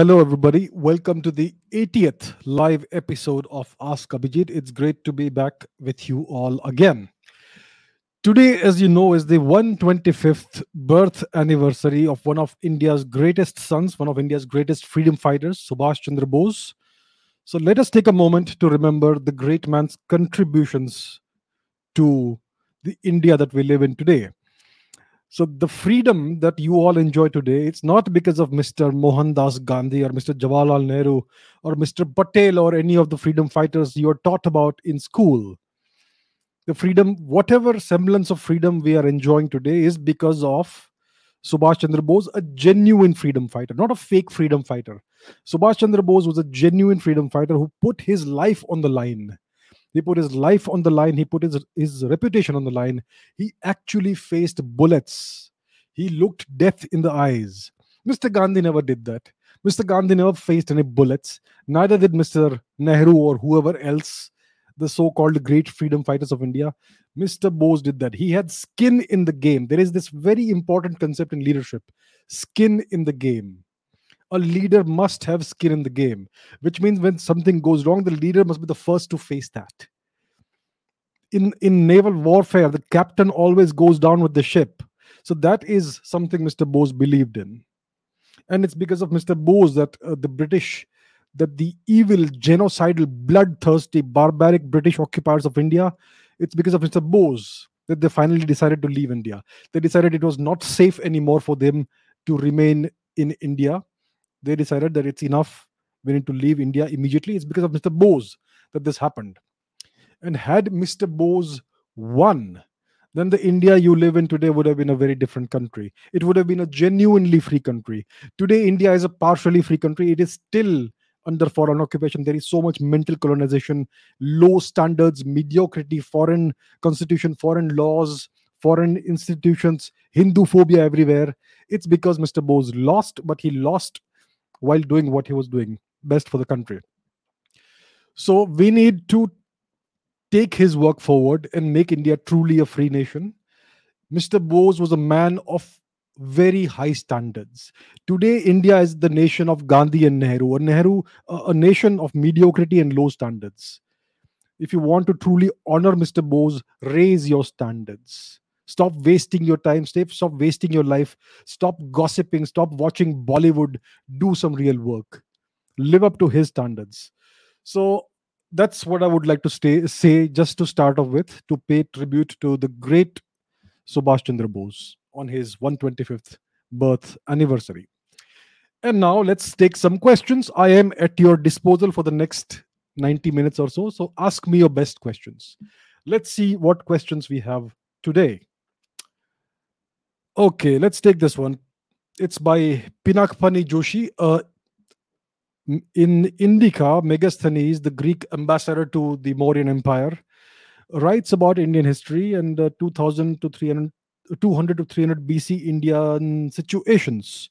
Hello, everybody. Welcome to the 80th live episode of Ask Abhijit. It's great to be back with you all again. Today, as you know, is the 125th birth anniversary of one of India's greatest sons, one of India's greatest freedom fighters, Subhash Chandra Bose. So let us take a moment to remember the great man's contributions to the India that we live in today. So the freedom that you all enjoy today, it's not because of Mr. Mohandas Gandhi or Mr. Jawaharlal Nehru or Mr. Patel or any of the freedom fighters you are taught about in school. The freedom, whatever semblance of freedom we are enjoying today, is because of Subhash Chandra Bose, a genuine freedom fighter, not a fake freedom fighter. Subhash Chandra Bose was a genuine freedom fighter who put his life on the line he put his life on the line. He put his, his reputation on the line. He actually faced bullets. He looked death in the eyes. Mr. Gandhi never did that. Mr. Gandhi never faced any bullets. Neither did Mr. Nehru or whoever else, the so called great freedom fighters of India. Mr. Bose did that. He had skin in the game. There is this very important concept in leadership skin in the game a leader must have skin in the game, which means when something goes wrong, the leader must be the first to face that. In, in naval warfare, the captain always goes down with the ship. So that is something Mr. Bose believed in. And it's because of Mr. Bose that uh, the British, that the evil, genocidal, bloodthirsty, barbaric British occupiers of India, it's because of Mr. Bose that they finally decided to leave India. They decided it was not safe anymore for them to remain in India they decided that it's enough. We need to leave India immediately. It's because of Mr. Bose that this happened. And had Mr. Bose won, then the India you live in today would have been a very different country. It would have been a genuinely free country. Today, India is a partially free country. It is still under foreign occupation. There is so much mental colonization, low standards, mediocrity, foreign constitution, foreign laws, foreign institutions, Hindu phobia everywhere. It's because Mr. Bose lost, but he lost while doing what he was doing best for the country. So we need to take his work forward and make India truly a free nation. Mr. Bose was a man of very high standards. Today, India is the nation of Gandhi and Nehru, a Nehru, a nation of mediocrity and low standards. If you want to truly honor Mr. Bose, raise your standards. Stop wasting your time. Stop wasting your life. Stop gossiping. Stop watching Bollywood. Do some real work. Live up to his standards. So that's what I would like to stay, say just to start off with to pay tribute to the great Subhash Chandra Bose on his 125th birth anniversary. And now let's take some questions. I am at your disposal for the next 90 minutes or so. So ask me your best questions. Let's see what questions we have today. Okay, let's take this one. It's by Pinakpani Joshi. Uh, in Indica, Megasthenes, the Greek ambassador to the Mauryan Empire, writes about Indian history and uh, 2000 to 300, 200 to 300 BC Indian situations.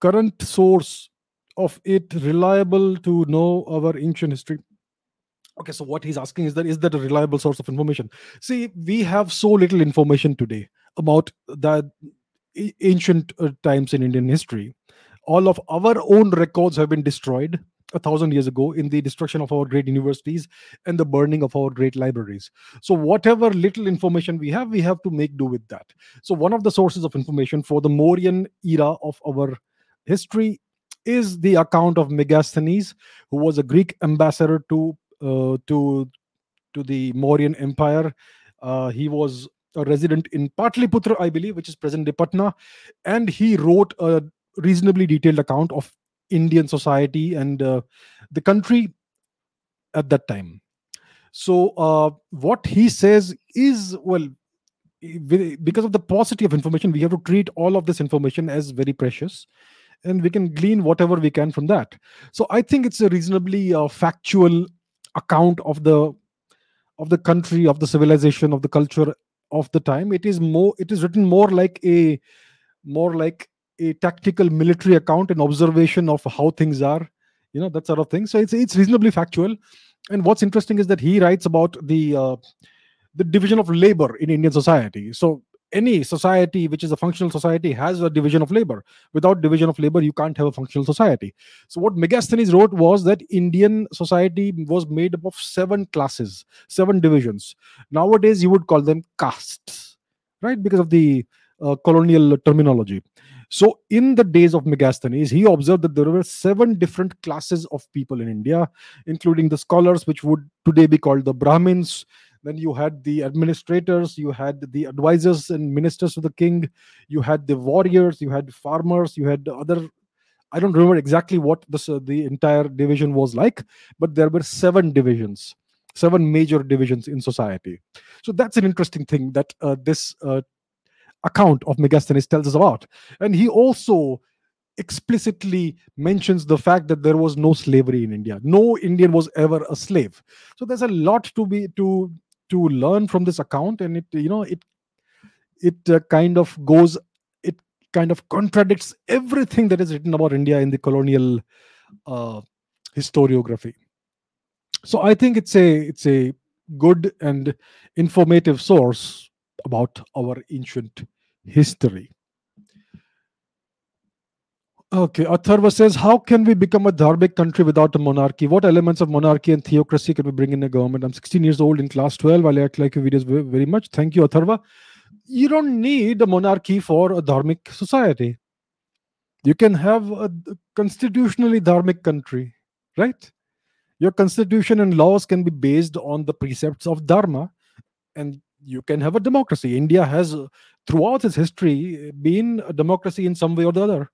Current source of it reliable to know our ancient history. Okay, so what he's asking is that is that a reliable source of information? See, we have so little information today about the ancient uh, times in Indian history. All of our own records have been destroyed a thousand years ago in the destruction of our great universities and the burning of our great libraries. So, whatever little information we have, we have to make do with that. So, one of the sources of information for the Mauryan era of our history is the account of Megasthenes, who was a Greek ambassador to uh, to to the Mauryan Empire. Uh, he was a resident in Patliputra, I believe, which is present day Patna, and he wrote a reasonably detailed account of Indian society and uh, the country at that time. So, uh, what he says is well, because of the paucity of information, we have to treat all of this information as very precious, and we can glean whatever we can from that. So, I think it's a reasonably uh, factual account of the of the country, of the civilization, of the culture of the time it is more it is written more like a more like a tactical military account an observation of how things are you know that sort of thing. So it's it's reasonably factual. And what's interesting is that he writes about the uh, the division of labor in indian society. So any society which is a functional society has a division of labor. Without division of labor you can't have a functional society. So what megasthenes wrote was that indian society was made up of seven classes seven divisions. Nowadays you would call them castes right? Because of the uh, colonial terminology. So in the days of megasthenes he observed that there were seven different classes of people in india including the scholars which would today be called the brahmins then you had the administrators you had the advisors and ministers of the king you had the warriors you had farmers you had other i don't remember exactly what this uh, the entire division was like but there were seven divisions seven major divisions in society. So that's an interesting thing that uh, this uh, account of megasthenes tells us about. And he also explicitly mentions the fact that there was no slavery in india. No indian was ever a slave. So there's a lot to be to to learn from this account and it you know it it uh, kind of goes it kind of contradicts everything that is written about india in the colonial uh, historiography. So i think it's a it's a good and informative source about our ancient history Okay, Atharva says, How can we become a Dharmic country without a monarchy? What elements of monarchy and theocracy can we bring in a government? I'm 16 years old in class 12. I like, like your videos very much. Thank you, Atharva. You don't need a monarchy for a Dharmic society. You can have a constitutionally Dharmic country, right? Your constitution and laws can be based on the precepts of Dharma, and you can have a democracy. India has, throughout its history, been a democracy in some way or the other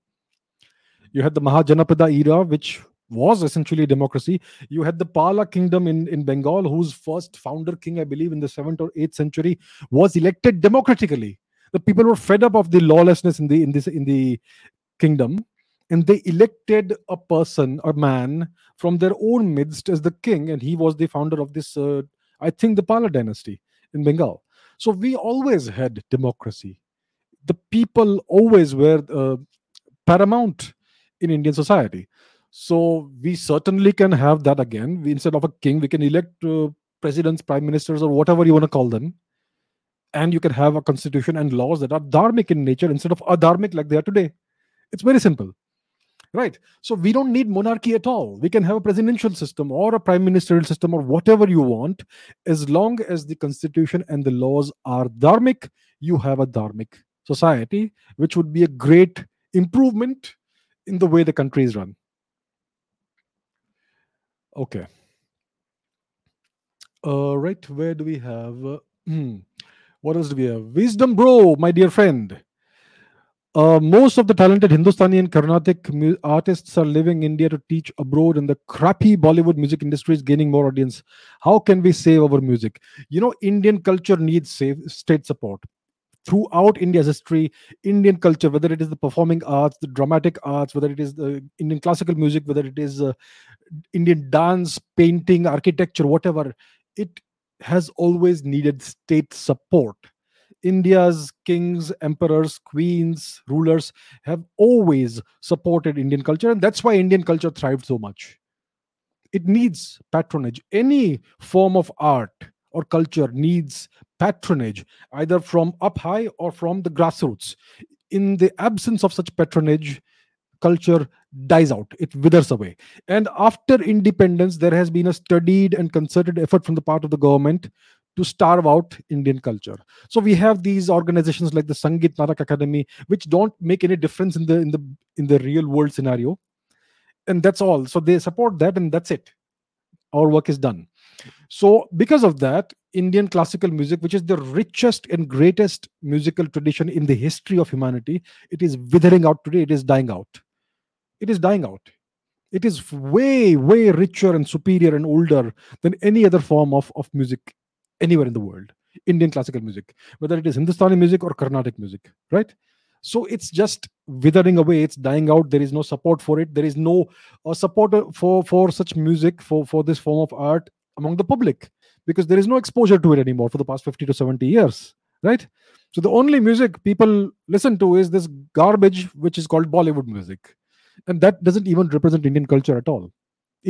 you had the Mahajanapada era, which was essentially democracy. You had the Pala kingdom in, in Bengal, whose first founder king, I believe, in the 7th or 8th century, was elected democratically. The people were fed up of the lawlessness in the in this in the kingdom, and they elected a person, a man from their own midst as the king, and he was the founder of this, uh, I think, the Pala dynasty in Bengal. So we always had democracy. The people always were uh, paramount in Indian society. So we certainly can have that again. We, instead of a king, we can elect uh, presidents, prime ministers, or whatever you want to call them. And you can have a constitution and laws that are dharmic in nature instead of adharmic like they are today. It's very simple. Right. So we don't need monarchy at all. We can have a presidential system or a prime ministerial system or whatever you want. As long as the constitution and the laws are dharmic, you have a dharmic society, which would be a great improvement in the way the country is run. Okay. Uh, right, where do we have? Uh, hmm, what else do we have? Wisdom Bro, my dear friend. Uh, most of the talented Hindustani and Carnatic mu- artists are leaving India to teach abroad, and the crappy Bollywood music industry is gaining more audience. How can we save our music? You know, Indian culture needs save, state support throughout India's history, Indian culture, whether it is the performing arts, the dramatic arts, whether it is the Indian classical music, whether it is uh, Indian dance, painting, architecture, whatever, it has always needed state support. India's kings, emperors, queens, rulers have always supported Indian culture, and that's why Indian culture thrived so much. It needs patronage. Any form of art or culture needs patronage, either from up high or from the grassroots. In the absence of such patronage, culture dies out, it withers away. And after independence, there has been a studied and concerted effort from the part of the government to starve out Indian culture. So we have these organizations like the Sangit Natak Academy, which don't make any difference in the in the in the real world scenario. And that's all. So they support that, and that's it. Our work is done. So, because of that, Indian classical music, which is the richest and greatest musical tradition in the history of humanity, it is withering out today. It is dying out. It is dying out. It is way, way richer and superior and older than any other form of, of music anywhere in the world. Indian classical music, whether it is Hindustani music or Carnatic music, right? So it's just withering away. It's dying out. There is no support for it. There is no uh, support for for such music for for this form of art among the public because there is no exposure to it anymore for the past 50 to 70 years right so the only music people listen to is this garbage which is called bollywood music and that doesn't even represent indian culture at all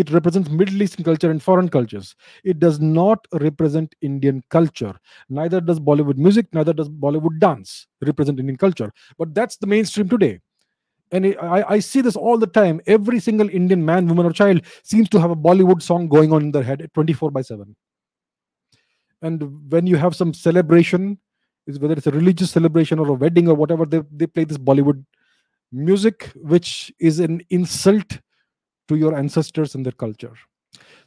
It represents Middle Eastern culture and foreign cultures. It does not represent Indian culture. Neither does Bollywood music, neither does Bollywood dance represent Indian culture. But that's the mainstream today. And I, I see this all the time. Every single Indian man, woman, or child seems to have a Bollywood song going on in their head 24 by 7. And when you have some celebration, is whether it's a religious celebration or a wedding or whatever, they, they play this Bollywood music, which is an insult to your ancestors and their culture.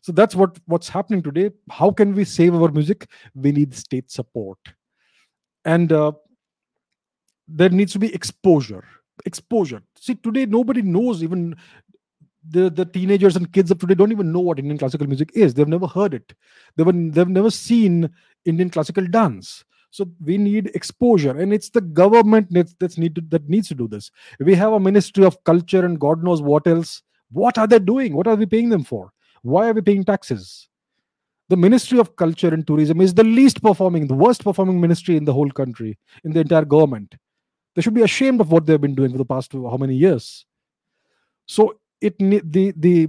So that's what what's happening today. How can we save our music? We need state support, and uh, there needs to be exposure. Exposure. See, today nobody knows even the the teenagers and kids of today don't even know what Indian classical music is. They've never heard it. They've they've never seen Indian classical dance. So we need exposure, and it's the government that's, that's needed that needs to do this. We have a Ministry of Culture and God knows what else. What are they doing? What are we paying them for? Why are we paying taxes? The Ministry of Culture and Tourism is the least performing, the worst performing ministry in the whole country, in the entire government. They should be ashamed of what they've been doing for the past how many years. So it the the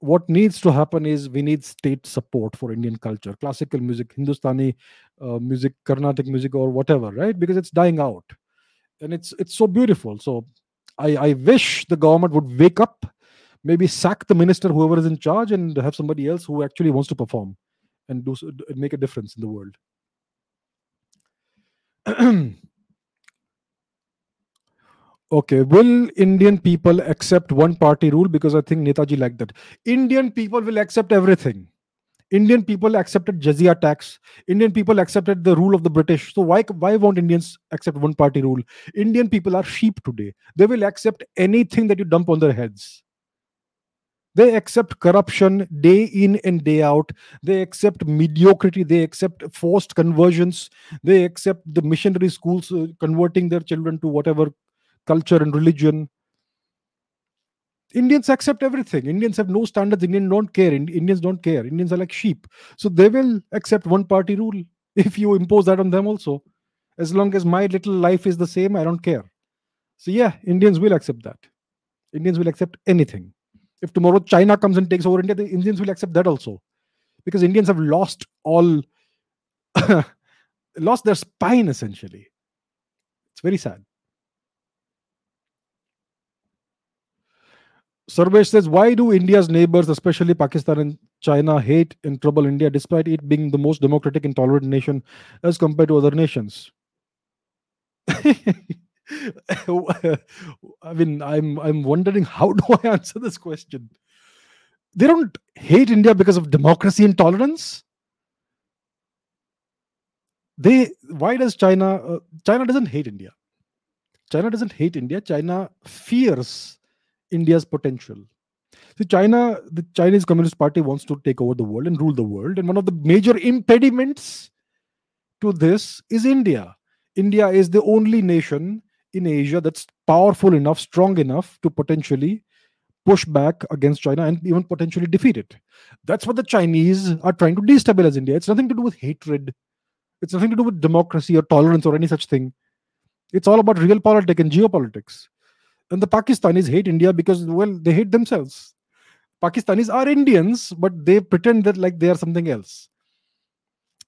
what needs to happen is we need state support for Indian culture, classical music, Hindustani uh, music, Carnatic music, or whatever, right? Because it's dying out, and it's it's so beautiful. So I, I wish the government would wake up, maybe sack the minister, whoever is in charge, and have somebody else who actually wants to perform and do make a difference in the world. Okay, will Indian people accept one party rule? Because I think Netaji liked that. Indian people will accept everything. Indian people accepted jizya tax. Indian people accepted the rule of the British. So why why won't Indians accept one party rule? Indian people are sheep today. They will accept anything that you dump on their heads. They accept corruption day in and day out. They accept mediocrity. They accept forced conversions. They accept the missionary schools uh, converting their children to whatever culture and religion. Indians accept everything. Indians have no standards. Indians don't care. Indians don't care. Indians are like sheep. So they will accept one party rule if you impose that on them also. As long as my little life is the same, I don't care. So yeah, Indians will accept that. Indians will accept anything. If tomorrow China comes and takes over India, the Indians will accept that also. Because Indians have lost all lost their spine essentially. It's very sad. Sarvesh says, why do India's neighbors, especially Pakistan and China, hate and trouble India despite it being the most democratic and tolerant nation as compared to other nations? I mean, I'm I'm wondering how do I answer this question? They don't hate India because of democracy and tolerance. They why does China? Uh, China doesn't hate India. China doesn't hate India. China fears India's potential. So China, the Chinese Communist Party wants to take over the world and rule the world. And one of the major impediments to this is India. India is the only nation in Asia that's powerful enough, strong enough to potentially push back against China and even potentially defeat it. That's what the Chinese are trying to destabilize India. It's nothing to do with hatred. It's nothing to do with democracy or tolerance or any such thing. It's all about real politics and geopolitics. And the Pakistanis hate India because, well, they hate themselves. Pakistanis are Indians, but they pretend that like they are something else.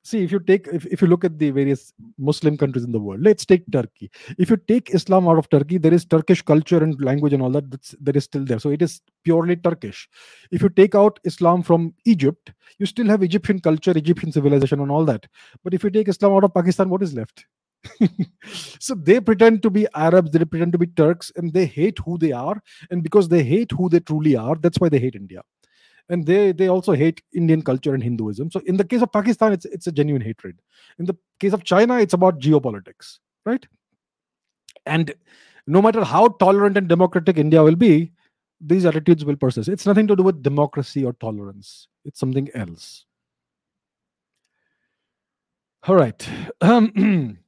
See, if you take, if, if you look at the various Muslim countries in the world, let's take Turkey. If you take Islam out of Turkey, there is Turkish culture and language and all that that's, that is still there. So it is purely Turkish. If you take out Islam from Egypt, you still have Egyptian culture, Egyptian civilization, and all that. But if you take Islam out of Pakistan, what is left? so they pretend to be Arabs, they pretend to be Turks, and they hate who they are. And because they hate who they truly are, that's why they hate India. And they they also hate Indian culture and Hinduism. So in the case of Pakistan, it's it's a genuine hatred. In the case of China, it's about geopolitics, right? And no matter how tolerant and democratic India will be, these attitudes will persist. It's nothing to do with democracy or tolerance. It's something else. All right. Um,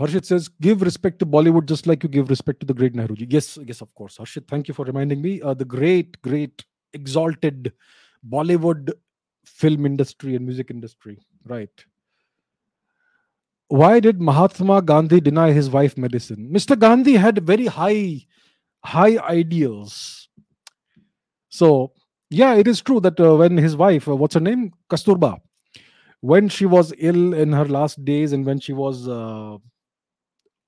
Harshit says, give respect to Bollywood just like you give respect to the great Nehruji. Yes, yes, of course. Harshit, thank you for reminding me. Uh, the great, great, exalted Bollywood film industry and music industry. Right. Why did Mahatma Gandhi deny his wife medicine? Mr. Gandhi had very high high ideals. So, yeah, it is true that uh, when his wife, uh, what's her name? Kasturba, when she was ill in her last days and when she was uh,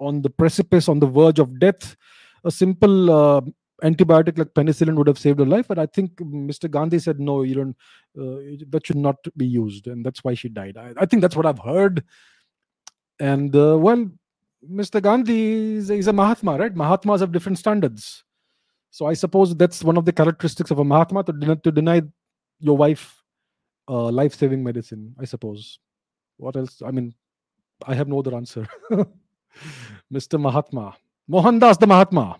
on the precipice, on the verge of death, a simple uh, antibiotic like penicillin would have saved her life. But I think Mr. Gandhi said, no, you don't, uh, that should not be used. And that's why she died. I, I think that's what I've heard. And uh, well, Mr. Gandhi is, is a Mahatma, right? Mahatmas have different standards. So I suppose that's one of the characteristics of a Mahatma to, deny, to deny your wife uh, life saving medicine, I suppose. What else? I mean, I have no other answer. Mr. Mahatma. Mohandas the Mahatma.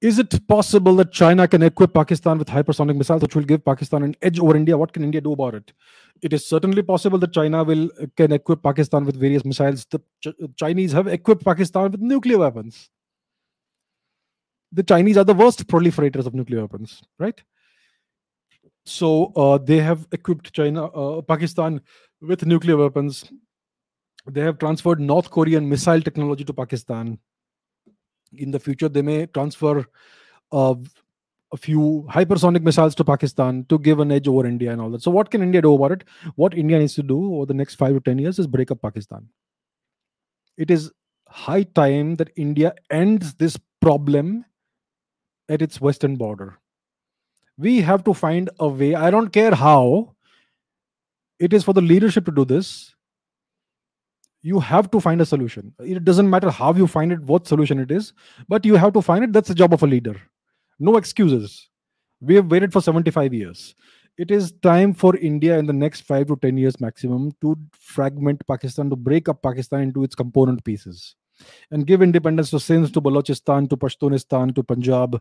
Is it possible that China can equip Pakistan with hypersonic missiles which will give Pakistan an edge over India? What can India do about it? It is certainly possible that China will can equip Pakistan with various missiles. The Ch- Chinese have equipped Pakistan with nuclear weapons. The Chinese are the worst proliferators of nuclear weapons, right? So uh, they have equipped China, uh, Pakistan with nuclear weapons. They have transferred North Korean missile technology to Pakistan in the future they may transfer uh, a few hypersonic missiles to Pakistan to give an edge over India and all that. So, what can India do about it? What India needs to do over the next five to 10 years is break up Pakistan. It is high time that India ends this problem at its western border. We have to find a way. I don't care how. It is for the leadership to do this. You have to find a solution. It doesn't matter how you find it what solution it is but you have to find it. That's the job of a leader. No excuses. We have waited for 75 years. It is time for india in the next 5 to 10 years maximum to fragment pakistan to break up pakistan into its component pieces and give independence to Sindh, to Balochistan, to Pashtunistan, to Punjab,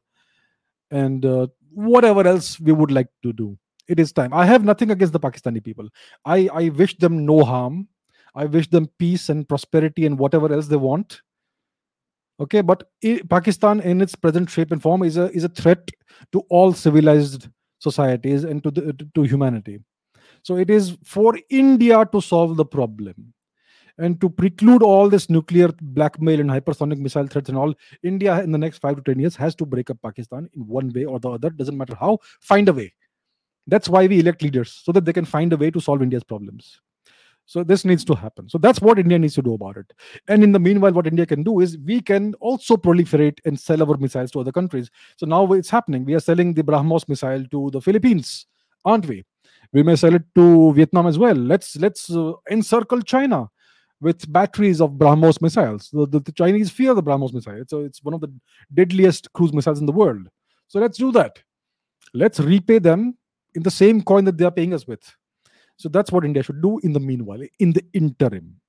and uh, whatever else we would like to do. It is time. I have nothing against the Pakistani people. I, I wish them no harm. I wish them peace and prosperity and whatever else they want. Okay, but Pakistan, in its present shape and form, is a is a threat to all civilized societies and to the to humanity. So it is for India to solve the problem and to preclude all this nuclear blackmail and hypersonic missile threats and all india in the next 5 to 10 years has to break up pakistan in one way or the other doesn't matter how find a way that's why we elect leaders so that they can find a way to solve india's problems so this needs to happen. So that's what India needs to do about it. And in the meanwhile, what India can do is we can also proliferate and sell our missiles to other countries. So now it's happening. We are selling the BrahMos missile to the Philippines, aren't we? We may sell it to Vietnam as well. Let's let's uh, encircle China with batteries of BrahMos missiles. The, the, the, Chinese fear the BrahMos missile. So it's one of the deadliest cruise missiles in the world. So let's do that. Let's repay them in the same coin that they are paying us with. So that's what India should do in the meanwhile, in the interim.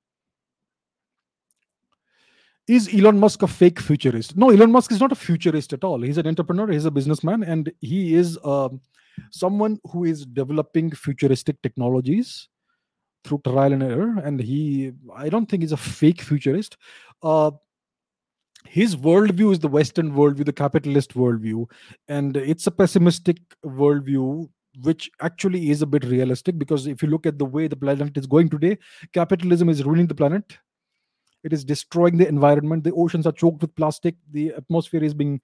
Is Elon Musk a fake futurist? No, Elon Musk is not a futurist at all. He's an entrepreneur, he's a businessman, and he is uh, someone who is developing futuristic technologies through trial and error. And he, I don't think he's a fake futurist. Uh, his worldview is the Western worldview, the capitalist worldview, and it's a pessimistic worldview which actually is a bit realistic because if you look at the way the planet is going today, capitalism is ruining the planet. It is destroying the environment. The oceans are choked with plastic. The atmosphere is being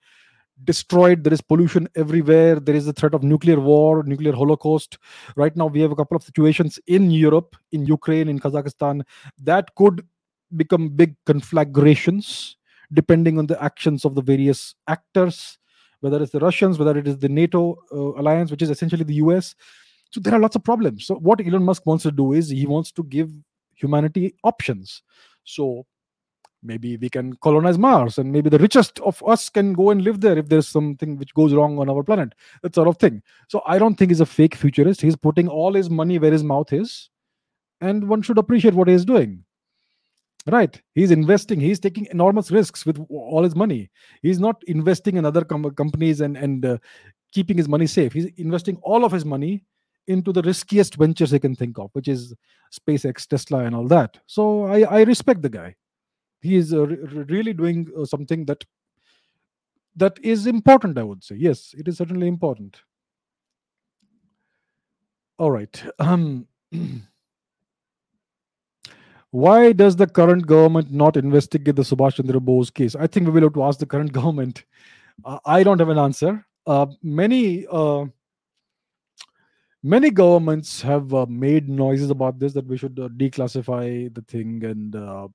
destroyed. There is pollution everywhere. There is the threat of nuclear war, nuclear holocaust. Right now, we have a couple of situations in Europe, in Ukraine, in Kazakhstan, that could become big conflagrations depending on the actions of the various actors whether it's the Russians, whether it is the NATO uh, alliance, which is essentially the US. So there are lots of problems. So what Elon Musk wants to do is he wants to give humanity options. So maybe we can colonize Mars, and maybe the richest of us can go and live there if there's something which goes wrong on our planet. That sort of thing. So I don't think he's a fake futurist. He's putting all his money where his mouth is, and one should appreciate what he's doing right. He's investing. He's taking enormous risks with all his money. He's not investing in other com- companies and and uh, keeping his money safe. He's investing all of his money into the riskiest ventures he can think of which is spacex tesla and all that. So i i respect the guy. He is uh, re- really doing uh, something that that is important i would say. Yes it is certainly important. All right. Um Why does the current government not investigate the Subhash Chandra Bose case? I think we will have to ask the current government. Uh, I don't have an answer. Uh, many uh, many governments have uh, made noises about this that we should uh, declassify the thing and uh,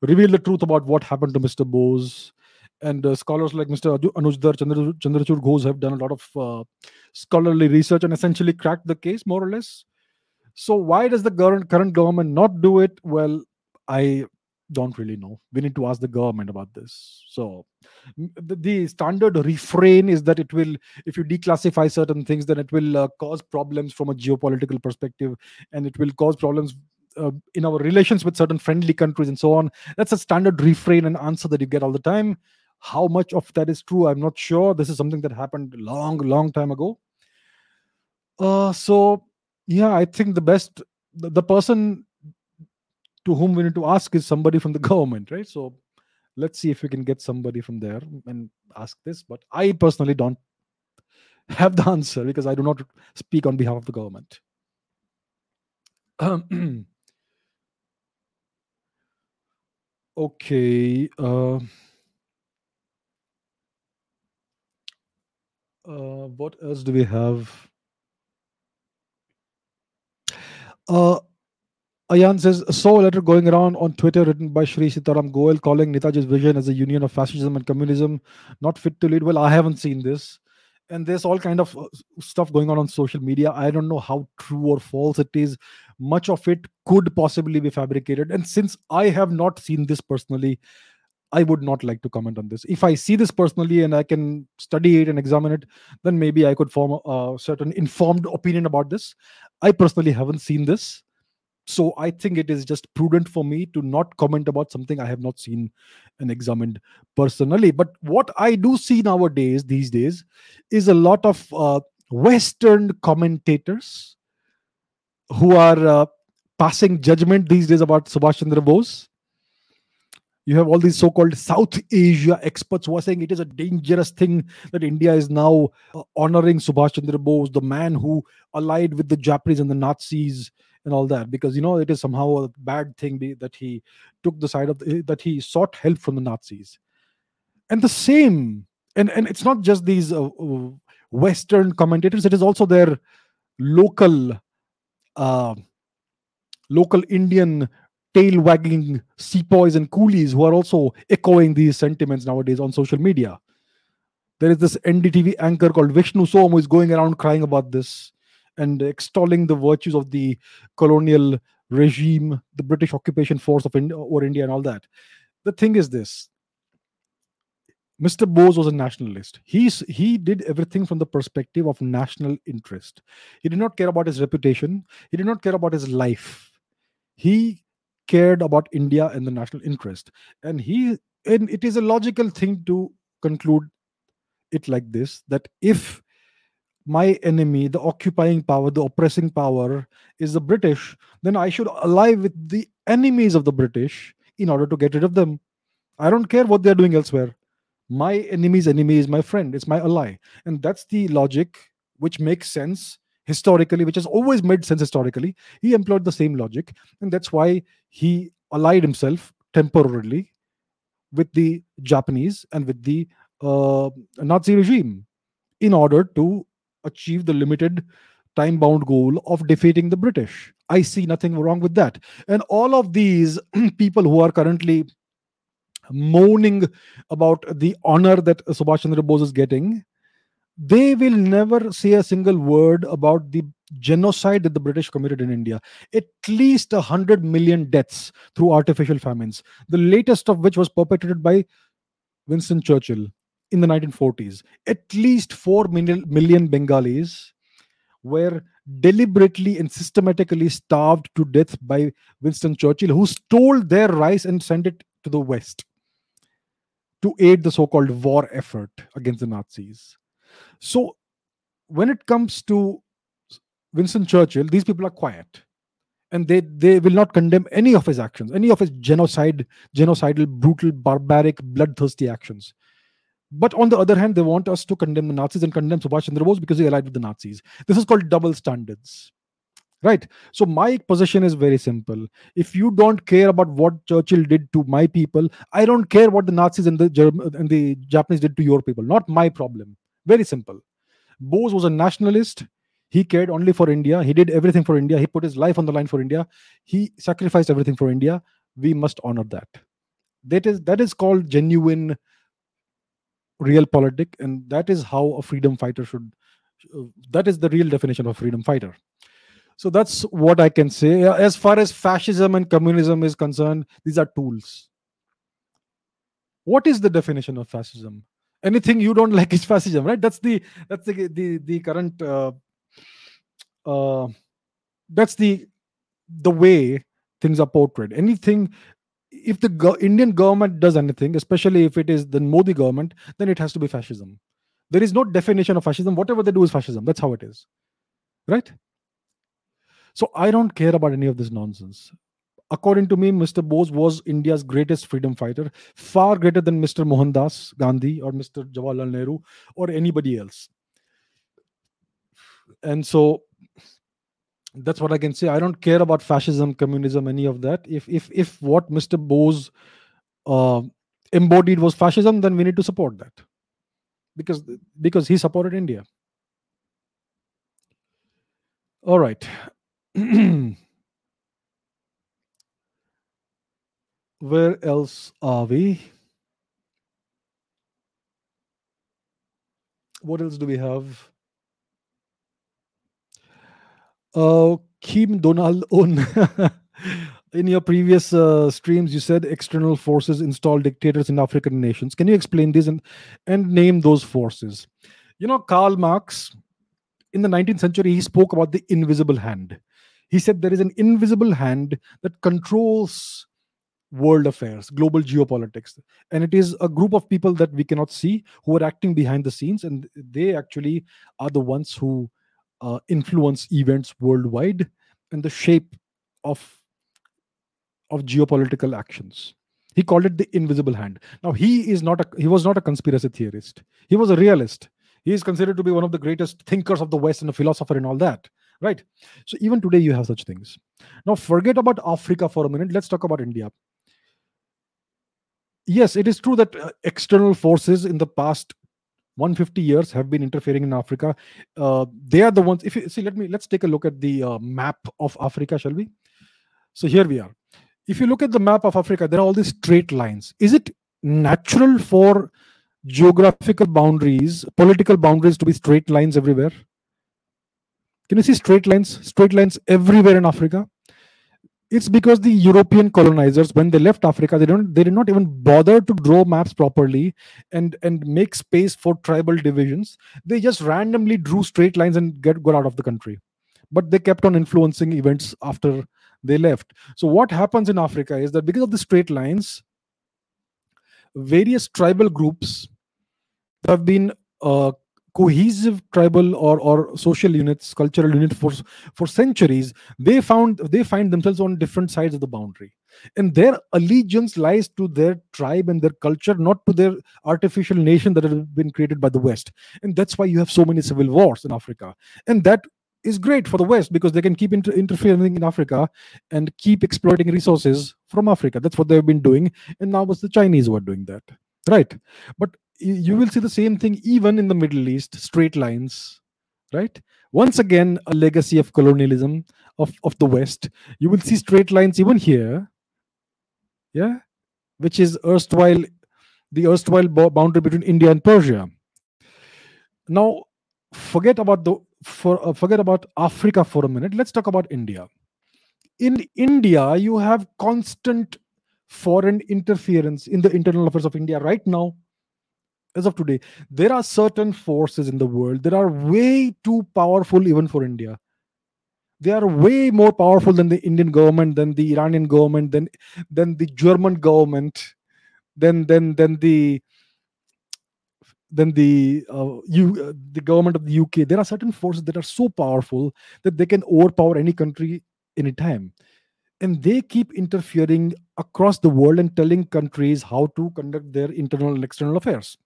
reveal the truth about what happened to Mr. Bose. And scholars like Mr. Anuj Dhar Chandra, Chandrachur Ghose have done a lot of scholarly research and essentially cracked the case more or less. So why does the current current government not do it? Well, I don't really know. We need to ask the government about this. So the, the standard refrain is that it will, if you declassify certain things, then it will uh, cause problems from a geopolitical perspective, and it will cause problems. Uh, in our relations with certain friendly countries and so on that's a standard refrain and answer that you get all the time how much of that is true i'm not sure this is something that happened long long time ago uh so yeah i think the best the, the person to whom we need to ask is somebody from the government right? So let's see if we can get somebody from there and ask this but i personally don't have the answer because i do not speak on behalf of the government. Okay uh, uh what else do we have uh Ayan says, saw a letter going around on Twitter written by Shri Sitaram Goel calling Netaji's vision as a union of fascism and communism not fit to lead. Well, I haven't seen this. And there's all kind of uh, stuff going on on social media. I don't know how true or false it is. Much of it could possibly be fabricated. And since I have not seen this personally, I would not like to comment on this. If I see this personally and I can study it and examine it, then maybe I could form a, a certain informed opinion about this. I personally haven't seen this so i think it is just prudent for me to not comment about something i have not seen and examined personally but what i do see nowadays these days is a lot of uh, western commentators who are uh, passing judgment these days about subhash chandra bose you have all these so-called south asia experts who are saying it is a dangerous thing that india is now uh, honoring subhash chandra bose the man who allied with the japanese and the nazis and all that. Because you know it is somehow a bad thing that he took the side of the, that he sought help from the nazis. And the same and and it's not just these uh, uh, western commentators it is also their local uh, local indian tail wagging sepoys and coolies who are also echoing these sentiments nowadays on social media there is this ndtv anchor called vishnu som who is going around crying about this and extolling the virtues of the colonial regime, the British occupation force of India or India and all that. The thing is this. Mr. Bose was a nationalist. He's, he did everything from the perspective of national interest. He did not care about his reputation. He did not care about his life. He cared about India and the national interest. And he and it is a logical thing to conclude it like this that if my enemy, the occupying power, the oppressing power is the British, then I should ally with the enemies of the British in order to get rid of them. I don't care what they're doing elsewhere. My enemy's enemy is my friend, it's my ally. And that's the logic which makes sense historically, which has always made sense historically. He employed the same logic, and that's why he allied himself temporarily with the Japanese and with the uh, Nazi regime in order to achieve the limited time bound goal of defeating the British. I see nothing wrong with that. And all of these people who are currently moaning about the honor that Subhash Chandra Bose is getting, they will never say a single word about the genocide that the British committed in India. At least a hundred million deaths through artificial famines, the latest of which was perpetrated by Winston Churchill in the 1940s. At least 4 million, million Bengalis were deliberately and systematically starved to death by Winston Churchill, who stole their rice and sent it to the West to aid the so called war effort against the Nazis. So, when it comes to Winston Churchill, these people are quiet and they, they will not condemn any of his actions, any of his genocide, genocidal, brutal, barbaric, bloodthirsty actions. But on the other hand, they want us to condemn the Nazis and condemn Subhash Chandra Bose because he allied with the Nazis. This is called double standards. right so my position is very simple if you don't care about what churchill did to my people i don't care what the nazis and the Germ- and the japanese did to your people not my problem very simple. Bose was a nationalist. He cared only for india. He did everything for india. He put his life on the line for india. He sacrificed everything for india. We must honor that. That is that is called genuine realpolitik and that is how a freedom fighter should uh, that is the real definition of freedom fighter. So that's what i can say. As far as fascism and communism is concerned these are tools. What is the definition of fascism anything you don't like is fascism right? That's the that's the the, the current uh, uh, that's the the way things are portrayed. Anything if the go- indian government does anything especially if it is the modi government then it has to be fascism. There is no definition of fascism. Whatever they do is fascism. That's how it is. Right? So i don't care about any of this nonsense according to me mr bose was india's greatest freedom fighter far greater than mr mohandas gandhi or mr jawaharlal nehru or anybody else and so that's what I can say. I don't care about fascism, communism, any of that. If if if what Mr. Bose uh, embodied was fascism, then we need to support that because because he supported India. All right. Where else are we? What else do we have? Uh, Kim Donald Un. in your previous uh, streams, you said external forces install dictators in African nations. Can you explain this and, and name those forces? You know, Karl Marx, in the 19th century, he spoke about the invisible hand. He said there is an invisible hand that controls world affairs, global geopolitics. And it is a group of people that we cannot see who are acting behind the scenes, and they actually are the ones who uh, influence events worldwide and the shape of of geopolitical actions. He called it the invisible hand. Now he is not a he was not a conspiracy theorist. He was a realist. He is considered to be one of the greatest thinkers of the west and a philosopher and all that right? So even today you have such things. Now forget about africa for a minute. Let's talk about india yes it is true that uh, external forces in the past 150 years have been interfering in africa. Uh, they are the ones if you see let me let's take a look at the uh, map of africa shall we? So here we are. If you look at the map of africa there are all these straight lines. Is it natural for geographical boundaries political boundaries to be straight lines everywhere? Can you see straight lines straight lines everywhere in africa it's because the european colonizers when they left africa they don't they did not even bother to draw maps properly and and make space for tribal divisions. They just randomly drew straight lines and get got out of the country. But they kept on influencing events after they left. So what happens in africa is that because of the straight lines various tribal groups have been uh, cohesive tribal or or social units cultural units for for centuries they found they find themselves on different sides of the boundary. And their allegiance lies to their tribe and their culture not to their artificial nation that has been created by the west. And that's why you have so many civil wars in africa. And that is great for the west because they can keep inter- interfering in africa and keep exploiting resources from africa. That's what they've been doing. And now it's the chinese who are doing that. Right. But you will see the same thing even in the middle east straight lines right? Once again a legacy of colonialism of, of the west. You will see straight lines even here yeah which is erstwhile the erstwhile boundary between india and persia. Now forget about the for uh, forget about africa for a minute. Let's talk about india. In india you have constant foreign interference in the internal affairs of india right now as of today there are certain forces in the world that are way too powerful even for india. They are way more powerful than the indian government than the iranian government than than the german government than than than the than the uh, you uh, the government of the uk there are certain forces that are so powerful that they can overpower any country anytime. And they keep interfering across the world and telling countries how to conduct their internal and external affairs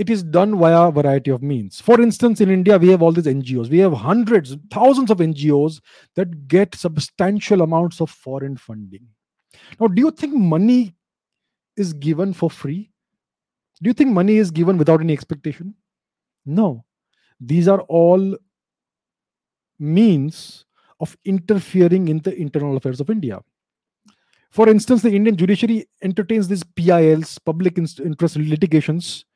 it is done via a variety of means. For instance, in India, we have all these NGOs. We have hundreds, thousands of NGOs that get substantial amounts of foreign funding. Now, do you think money is given for free? Do you think money is given without any expectation? No. These are all means of interfering in the internal affairs of India. For instance, the Indian judiciary entertains these PILs, public interest litigations,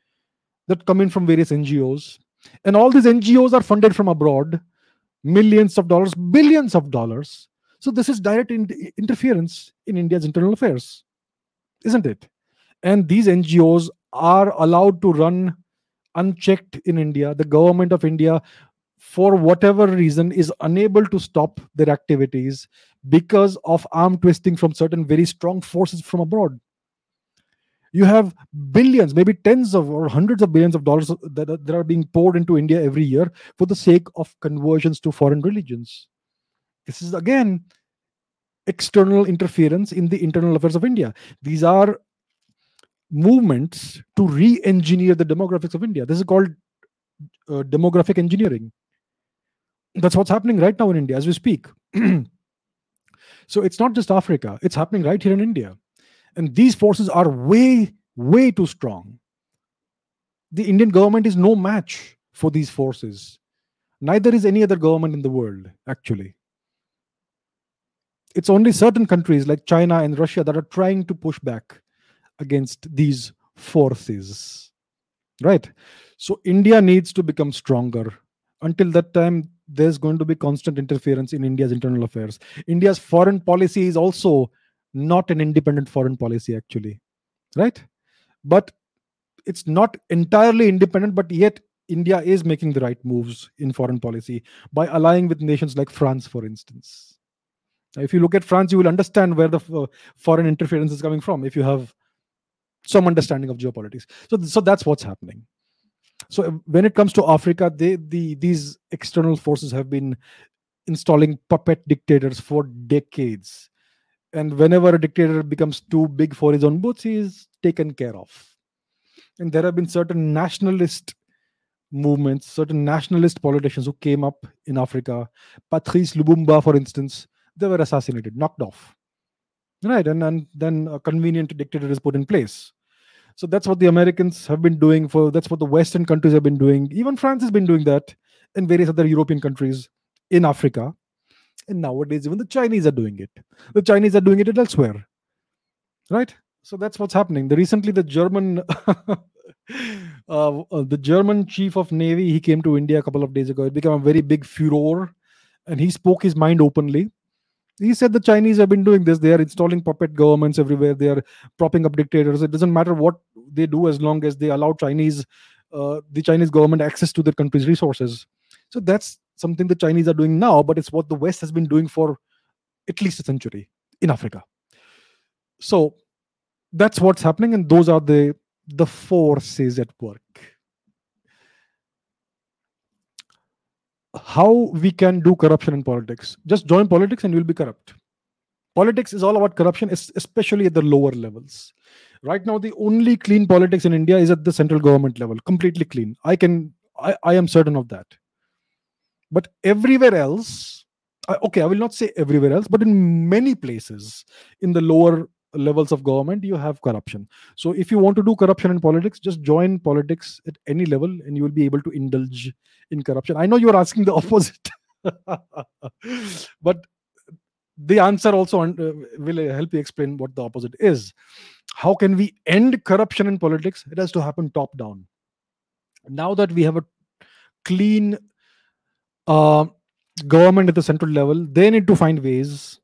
that come in from various NGOs. And all these NGOs are funded from abroad, millions of dollars, billions of dollars. So this is direct in- interference in India's internal affairs, isn't it? And these NGOs are allowed to run unchecked in India. The government of India, for whatever reason, is unable to stop their activities because of arm twisting from certain very strong forces from abroad you have billions maybe tens of or hundreds of billions of dollars that, that are being poured into india every year for the sake of conversions to foreign religions. This is again external interference in the internal affairs of india. These are movements to re-engineer the demographics of india. This is called uh, demographic engineering. That's what's happening right now in india as we speak. So it's not just africa. It's happening right here in india and these forces are way, way too strong. The Indian government is no match for these forces. Neither is any other government in the world, actually. It's only certain countries like China and Russia that are trying to push back against these forces. Right? So India needs to become stronger. Until that time, there's going to be constant interference in India's internal affairs. India's foreign policy is also not an independent foreign policy actually right? But it's not entirely independent but yet india is making the right moves in foreign policy by allying with nations like france for instance. If you look at france you will understand where the uh, foreign interference is coming from if you have some understanding of geopolitics. So so that's what's happening. So uh, when it comes to africa they the these external forces have been installing puppet dictators for decades and whenever a dictator becomes too big for his own boots he is taken care of. And there have been certain nationalist movements certain nationalist politicians who came up in africa. Patrice lumumba for instance they were assassinated knocked off. Right and, and then a convenient dictator is put in place. So that's what the americans have been doing for that's what the western countries have been doing. Even france has been doing that in various other european countries in africa and nowadays, even the Chinese are doing it. The Chinese are doing it elsewhere. Right? So that's what's happening. The recently the German uh, uh, the German chief of navy he came to India a couple of days ago. It became a very big furor, and he spoke his mind openly. He said the Chinese have been doing this. They are installing puppet governments everywhere. They are propping up dictators. It doesn't matter what they do as long as they allow Chinese, uh, the Chinese government access to their country's resources. So that's something the Chinese are doing now, but it's what the West has been doing for at least a century in Africa. So that's what's happening, and those are the the forces at work. How we can do corruption in politics? Just join politics and you'll be corrupt. Politics is all about corruption, especially at the lower levels. Right now, the only clean politics in India is at the central government level, completely clean. I can, I, I am certain of that but everywhere else, okay, I will not say everywhere else, but in many places in the lower levels of government, you have corruption. So if you want to do corruption in politics, just join politics at any level and you will be able to indulge in corruption. I know you are asking the opposite. but the answer also uh, will help you explain what the opposite is. How can we end corruption in politics? It has to happen top down. Now that we have a clean uh, government at the central level they need to find ways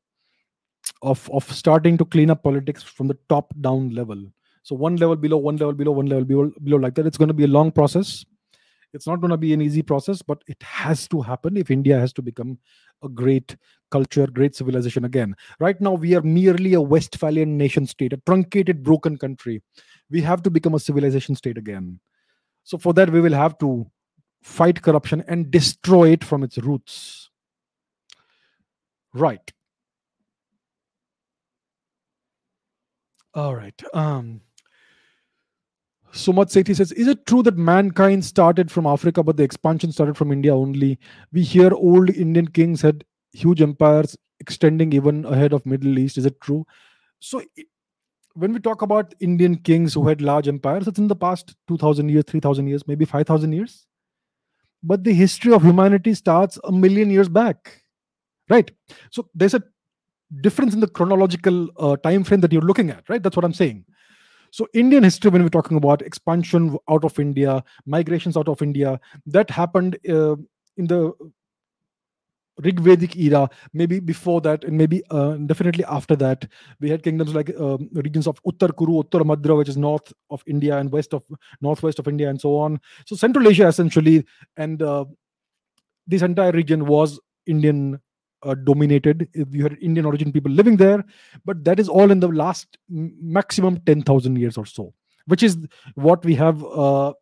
of of starting to clean up politics from the top down level. So one level below one level below one level below, below like that. It's going to be a long process. It's not going to be an easy process but it has to happen if india has to become a great culture great civilization again. Right now we are merely a westphalian nation state a truncated broken country. We have to become a civilization state again. So for that we will have to fight corruption and destroy it from its roots. Right. All right. Um, Sumat Sethi says, Is it true that mankind started from Africa, but the expansion started from India only? We hear old Indian kings had huge empires extending even ahead of Middle East. Is it true? So when we talk about Indian kings who had large empires, it's in the past 2000 years, 3000 years, maybe 5000 years. But the history of humanity starts a million years back. Right? So there's a difference in the chronological uh, time frame that you're looking at, right? That's what I'm saying. So, Indian history, when we're talking about expansion out of India, migrations out of India, that happened uh, in the Rig Vedic era, maybe before that, and maybe uh, definitely after that, we had kingdoms like um, regions of Uttar Kuru, Uttar Madra, which is north of India and west of northwest of India, and so on. So Central Asia essentially, and uh, this entire region was Indian uh, dominated. You had Indian origin people living there, but that is all in the last maximum ten thousand years or so, which is what we have uh,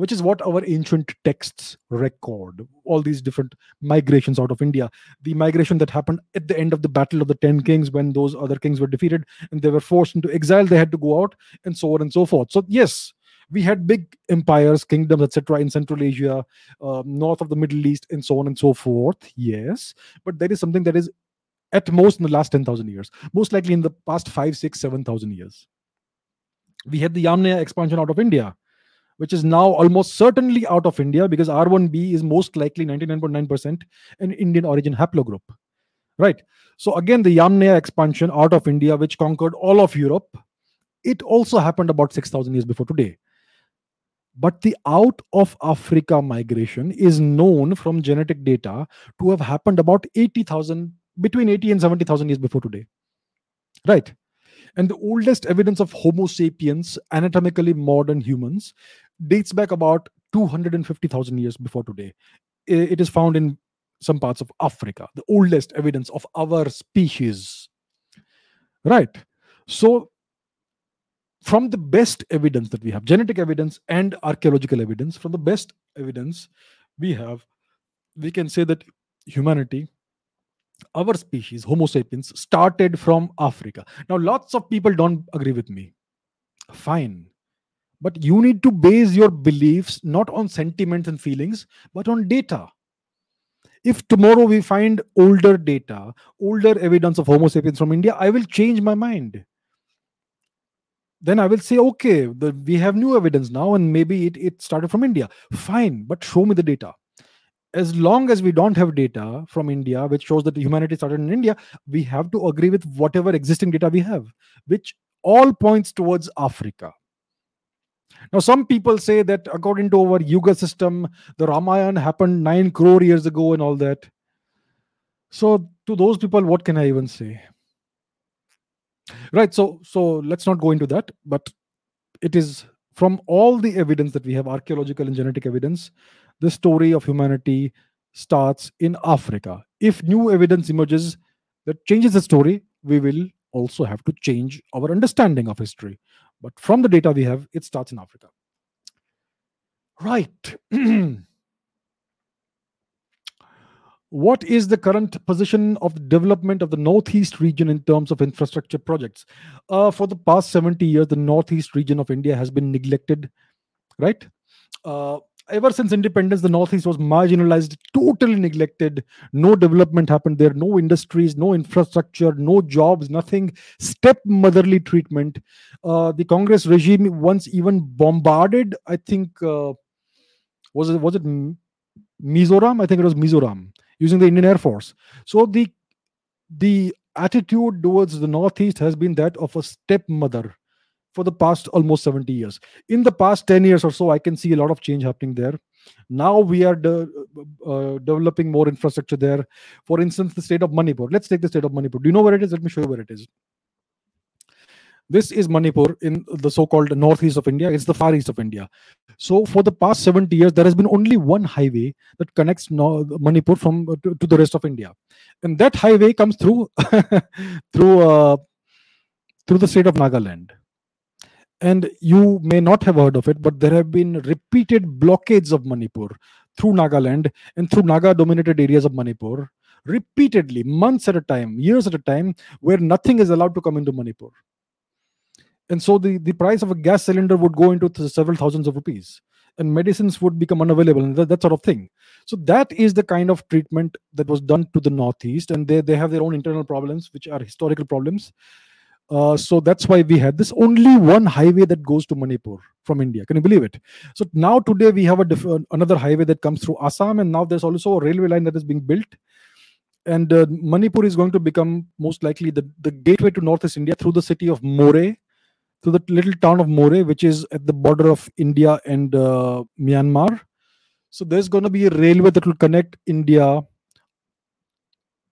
which is what our ancient texts record. All these different migrations out of india. The migration that happened at the end of the battle of the 10 kings when those other kings were defeated and they were forced into exile they had to go out and so on and so forth. So yes we had big empires kingdoms etc in central asia uh, north of the middle east and so on and so forth yes. But there is something that is at most in the last 10000 years most likely in the past 5 6 7000 years. We had the yamnaya expansion out of india which is now almost certainly out of India because R1b is most likely 99.9% an Indian origin haplogroup. Right. So again, the Yamnaya expansion out of India, which conquered all of Europe, it also happened about 6,000 years before today. But the out of Africa migration is known from genetic data to have happened about 80,000, between 80 and 70,000 years before today. Right. And the oldest evidence of Homo sapiens, anatomically modern humans, dates back about 250,000 years before today. It is found in some parts of Africa, the oldest evidence of our species. Right. So, from the best evidence that we have, genetic evidence and archaeological evidence, from the best evidence we have, we can say that humanity, our species, Homo sapiens, started from Africa. Now, lots of people don't agree with me. Fine but you need to base your beliefs not on sentiments and feelings, but on data. If tomorrow we find older data, older evidence of Homo sapiens from India, I will change my mind. Then I will say, okay, the, we have new evidence now, and maybe it, it started from India. Fine, but show me the data. As long as we don't have data from India, which shows that humanity started in India, we have to agree with whatever existing data we have, which all points towards Africa now, some people say that according to our Yuga system, the Ramayana happened 9 crore years ago and all that. So, to those people, what can I even say? Right. So, so let's not go into that. But it is from all the evidence that we have, archaeological and genetic evidence, the story of humanity starts in Africa. If new evidence emerges that changes the story, we will also have to change our understanding of history. But from the data we have, it starts in Africa. Right. what is the current position of the development of the northeast region in terms of infrastructure projects uh, for the past 70 years the northeast region of india has been neglected right uh, ever since independence, the Northeast was marginalized, totally neglected. No development happened there, no industries, no infrastructure, no jobs, nothing. Stepmotherly treatment. Uh, the Congress regime once even bombarded, I think, uh, was it was it Mizoram? I think it was Mizoram, using the Indian Air Force. So the the attitude towards the Northeast has been that of a stepmother for the past almost 70 years. In the past 10 years or so, I can see a lot of change happening there. Now we are de- uh, developing more infrastructure there. For instance, the state of Manipur. Let's take the state of Manipur. Do you know where it is? Let me show you where it is. This is Manipur in the so called northeast of India. It's the far east of India. So, for the past 70 years, there has been only one highway that connects Manipur from uh, to, to, the rest of India. And that highway comes through through uh, through the state of Nagaland and you may not have heard of it, but there have been repeated blockades of Manipur through Nagaland and through Naga dominated areas of Manipur, repeatedly, months at a time, years at a time, where nothing is allowed to come into Manipur. and so the, the price of a gas cylinder would go into th- several thousands of rupees and medicines would become unavailable and that, that sort of thing so that is the kind of treatment that was done to the northeast and they, they have their own internal problems which are historical problems uh, so that's why we had this only one highway that goes to Manipur from India. Can you believe it? So now today we have a diff- another highway that comes through Assam, and now there's also a railway line that is being built. And uh, Manipur is going to become most likely the, the gateway to Northeast India through the city of Moreh, through the little town of Moreh, which is at the border of India and uh, Myanmar. So there's going to be a railway that will connect India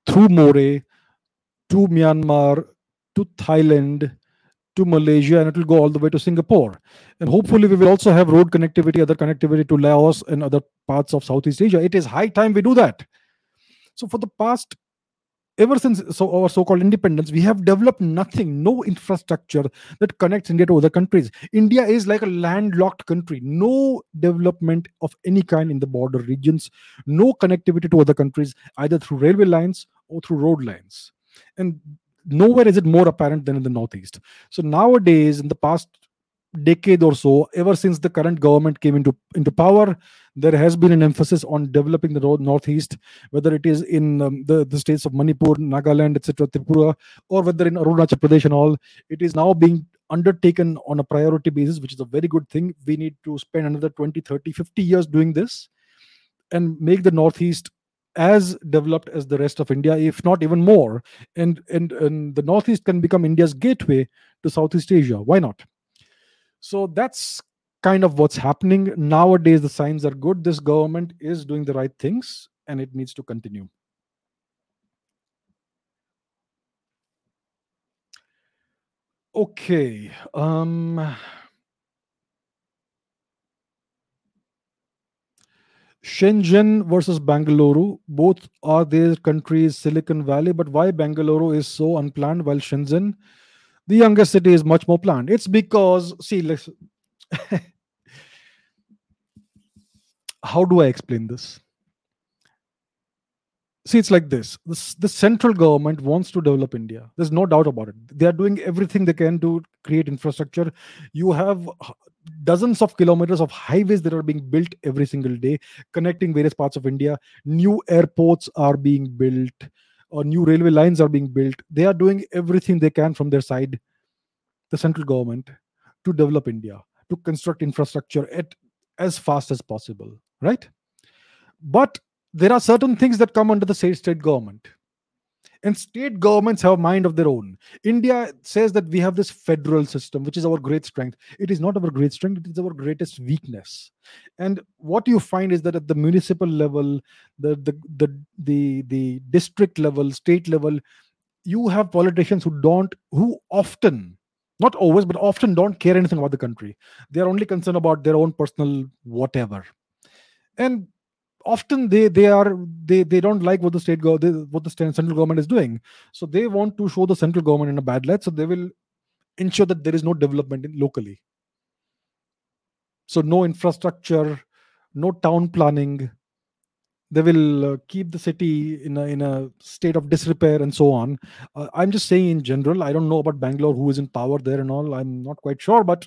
through Moreh to Myanmar, to Thailand, to Malaysia, and it will go all the way to Singapore. And hopefully, we will also have road connectivity, other connectivity to Laos and other parts of Southeast Asia. It is high time we do that. So, for the past ever since so our so-called independence we have developed nothing no infrastructure that connects india to other countries india is like a landlocked country no development of any kind in the border regions no connectivity to other countries either through railway lines or through road lines and nowhere is it more apparent than in the northeast. So nowadays in the past decade or so ever since the current government came into into power there has been an emphasis on developing the northeast whether it is in um, the, the states of manipur nagaland etc tripura or whether in arunachal pradesh and all it is now being undertaken on a priority basis which is a very good thing. We need to spend another 20 30 50 years doing this and make the northeast as developed as the rest of India, if not even more. And, and, and the Northeast can become India's gateway to Southeast Asia. Why not? So that's kind of what's happening. Nowadays, the signs are good. This government is doing the right things and it needs to continue. Okay. Um, Shenzhen versus Bangalore, both are their countries Silicon Valley, but why Bangalore is so unplanned while Shenzhen, the youngest city, is much more planned? It's because, see, let's, how do I explain this? see it's like this. this the central government wants to develop india there's no doubt about it they are doing everything they can to create infrastructure you have dozens of kilometers of highways that are being built every single day connecting various parts of india. New airports are being built or new railway lines are being built. They are doing everything they can from their side the central government to develop india to construct infrastructure at as fast as possible right? But there are certain things that come under the state, state government and state governments have a mind of their own. India says that we have this federal system which is our great strength. It is not our great strength it is our greatest weakness. And what you find is that at the municipal level the the the the, the district level state level you have politicians who don't who often not always but often don't care anything about the country. They are only concerned about their own personal whatever. And often they they are they they don't like what the state go what the central government is doing. So they want to show the central government in a bad light so they will ensure that there is no development in locally. So no infrastructure no town planning. They will uh, keep the city in a, in a state of disrepair and so on. Uh, i'm just saying in general i don't know about bangalore who is in power there and all i'm not quite sure but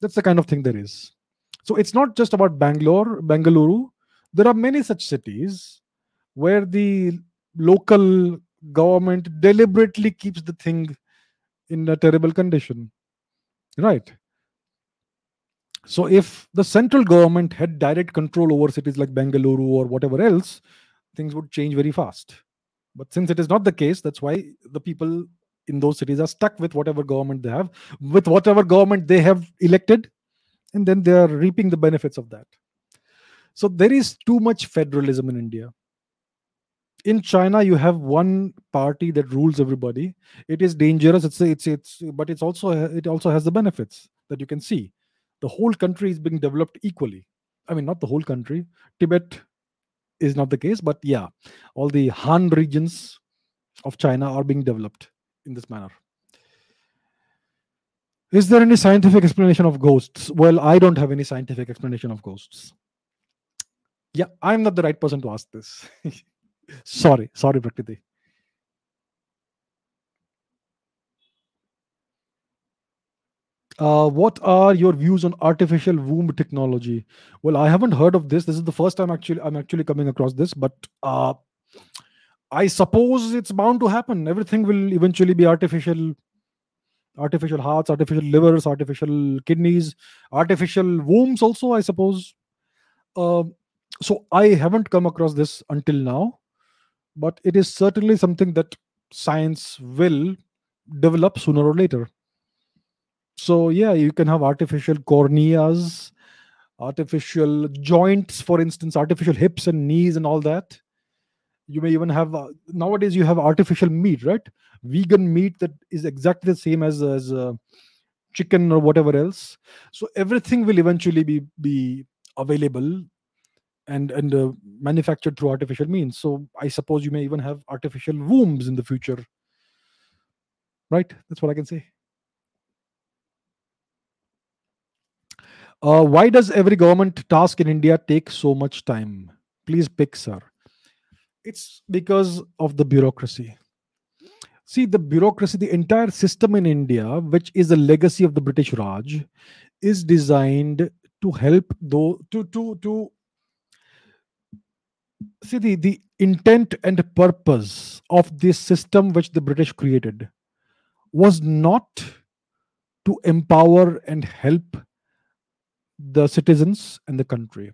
that's the kind of thing there is. So it's not just about bangalore bangalore there are many such cities where the local government deliberately keeps the thing in a terrible condition right? So if the central government had direct control over cities like bangalore or whatever else things would change very fast. But since it is not the case that's why the people in those cities are stuck with whatever government they have with whatever government they have elected and then they are reaping the benefits of that so there is too much federalism in India. In China, you have one party that rules everybody. It is dangerous. It's it's it's, but it's also it also has the benefits that you can see. The whole country is being developed equally. I mean, not the whole country. Tibet is not the case, but yeah, all the Han regions of China are being developed in this manner. Is there any scientific explanation of ghosts? Well, I don't have any scientific explanation of ghosts yeah i'm not the right person to ask this sorry sorry prakriti Uh, what are your views on artificial womb technology? Well, I haven't heard of this. This is the first time actually I'm actually coming across this, but uh, I suppose it's bound to happen. Everything will eventually be artificial. Artificial hearts, artificial livers, artificial kidneys, artificial wombs. Also, I suppose. Uh, so I haven't come across this until now, but it is certainly something that science will develop sooner or later. So yeah, you can have artificial corneas, artificial joints, for instance, artificial hips and knees and all that. You may even have uh, nowadays you have artificial meat, right? Vegan meat that is exactly the same as as uh, chicken or whatever else. So everything will eventually be be available and and uh, manufactured through artificial means. So I suppose you may even have artificial wombs in the future, right? That's what I can say. Uh, why does every government task in India take so much time? Please pick, sir. It's because of the bureaucracy. See, the bureaucracy, the entire system in India, which is a legacy of the British Raj, is designed to help though to to to see the, the intent and purpose of this system which the British created was not to empower and help the citizens and the country.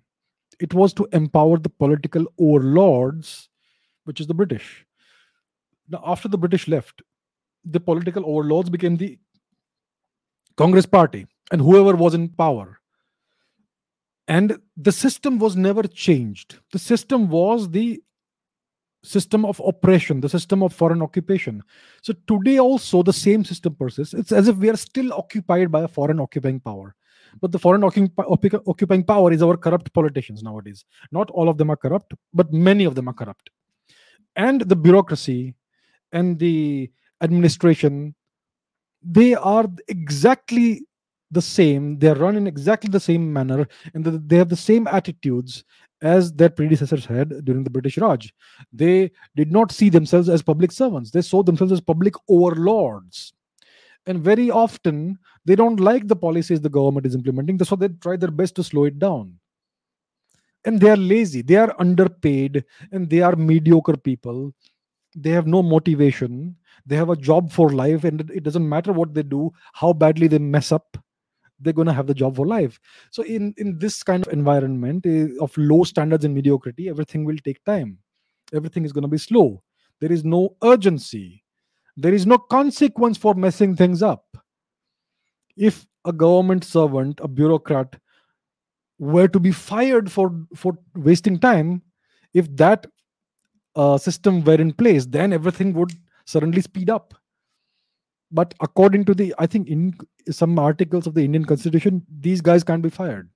It was to empower the political overlords, which is the British. Now, after the British left, the political overlords became the Congress party and whoever was in power. And the system was never changed. The system was the system of oppression, the system of foreign occupation. So today also the same system persists. It's as if we are still occupied by a foreign occupying power. But the foreign occupying power is our corrupt politicians nowadays. Not all of them are corrupt, but many of them are corrupt. And the bureaucracy and the administration, they are exactly the same. They are run in exactly the same manner, and they have the same attitudes as their predecessors had during the British Raj. They did not see themselves as public servants, they saw themselves as public overlords. And very often, they don't like the policies the government is implementing, so they try their best to slow it down. And they are lazy, they are underpaid, and they are mediocre people. They have no motivation. They have a job for life, and it doesn't matter what they do, how badly they mess up they're going to have the job for life. So in in this kind of environment uh, of low standards and mediocrity everything will take time. Everything is going to be slow. There is no urgency. There is no consequence for messing things up. If a government servant a bureaucrat were to be fired for for wasting time if that uh, system were in place then everything would suddenly speed up but according to the i think in some articles of the indian constitution these guys can't be fired.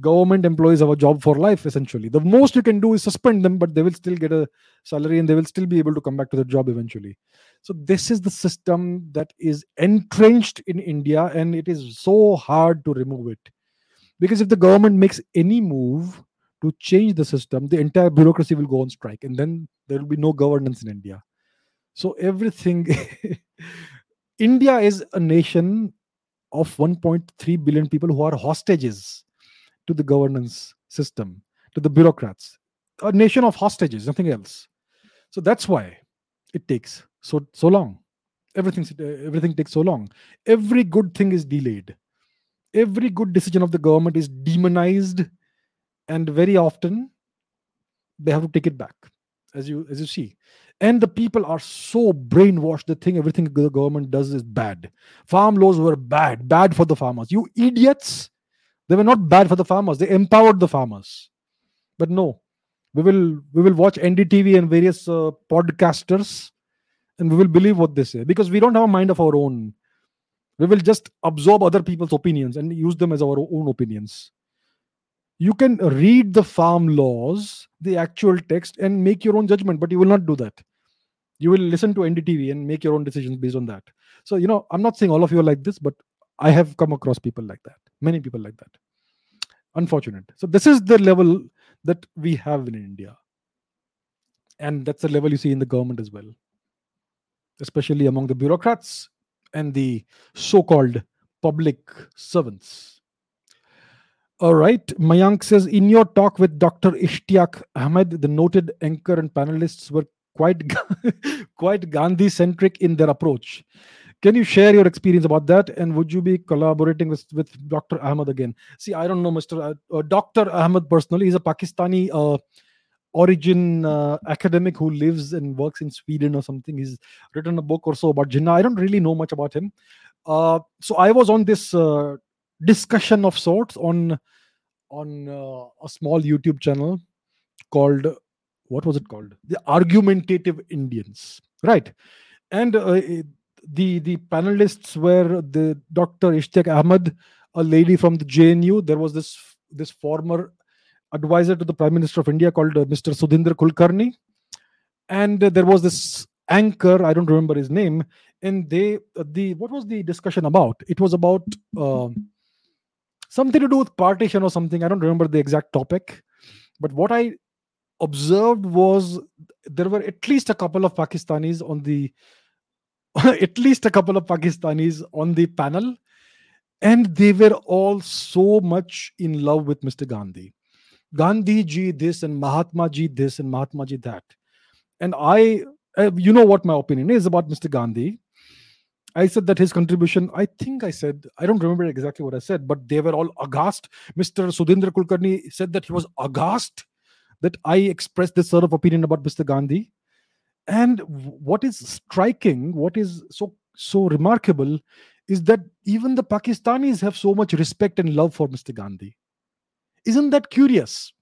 Government employees have a job for life essentially. The most you can do is suspend them but they will still get a salary and they will still be able to come back to their job eventually. So this is the system that is entrenched in india and it is so hard to remove it. Because if the government makes any move to change the system the entire bureaucracy will go on strike and then there will be no governance in india. So everything India is a nation of 1.3 billion people who are hostages to the governance system, to the bureaucrats. A nation of hostages, nothing else. So that's why it takes so so long. Everything everything takes so long. Every good thing is delayed. Every good decision of the government is demonized, and very often they have to take it back, as you as you see and the people are so brainwashed they think everything the government does is bad. Farm laws were bad bad for the farmers. You idiots they were not bad for the farmers they empowered the farmers. But no we will we will watch ndtv and various uh, podcasters and we will believe what they say because we don't have a mind of our own. We will just absorb other people's opinions and use them as our own opinions. You can read the farm laws the actual text and make your own judgment but you will not do that you will listen to ndtv and make your own decisions based on that so you know i'm not saying all of you are like this but i have come across people like that many people like that unfortunate so this is the level that we have in india and that's the level you see in the government as well especially among the bureaucrats and the so-called public servants. All right. Mayank says In your talk with Dr. Ishtiaq Ahmed, the noted anchor and panelists were quite, quite Gandhi centric in their approach. Can you share your experience about that? And would you be collaborating with, with Dr. Ahmed again? See, I don't know, Mr. Uh, uh Dr. Ahmed personally. He's a Pakistani uh, origin uh, academic who lives and works in Sweden or something. He's written a book or so about Jinnah. I don't really know much about him. Uh, so I was on this uh, discussion of sorts on on a small YouTube channel called what was it called? The Argumentative Indians, right? And uh, the the panelists were the Dr. Ishtiaq Ahmed, a lady from the JNU. There was this this former advisor to the Prime Minister of India called uh, Mr. Sudhindra Kulkarni, and uh, there was this anchor. I don't remember his name. And they uh, the what was the discussion about? It was about um, something to do with partition or something. I don't remember the exact topic, but what I observed was there were at least a couple of Pakistanis on the at least a couple of Pakistanis on the panel, and they were all so much in love with Mr. Gandhi. Gandhi ji this and Mahatma ji this and Mahatma ji that. And I, uh, you know what my opinion is about Mr. Gandhi. I said that his contribution, I think I said, I don't remember exactly what I said, but they were all aghast. Mr. Sudhindra Kulkarni said that he was aghast that I expressed this sort of opinion about Mr. Gandhi. And what is striking, what is so so remarkable, is that even the Pakistanis have so much respect and love for Mr. Gandhi. Isn't that curious?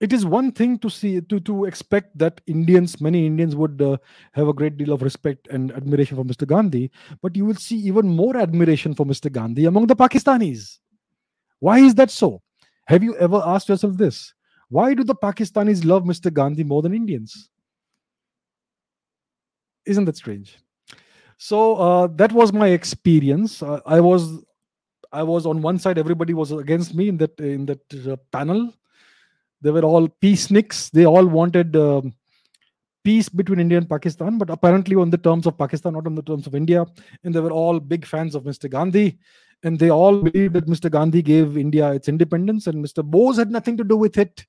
It is one thing to see to to expect that Indians, many Indians, would uh, have a great deal of respect and admiration for Mr. Gandhi, but you will see even more admiration for Mr. Gandhi among the Pakistanis. Why is that so? Have you ever asked yourself this? Why do the Pakistanis love Mr. Gandhi more than Indians? Isn't that strange? So uh, that was my experience. Uh, I was, I was on one side. Everybody was against me in that in that uh, panel. They were all peaceniks. They all wanted um, peace between India and Pakistan, but apparently on the terms of Pakistan, not on the terms of India. And they were all big fans of Mr. Gandhi and they all believed that Mr. Gandhi gave India its independence, and Mr. Bose had nothing to do with it.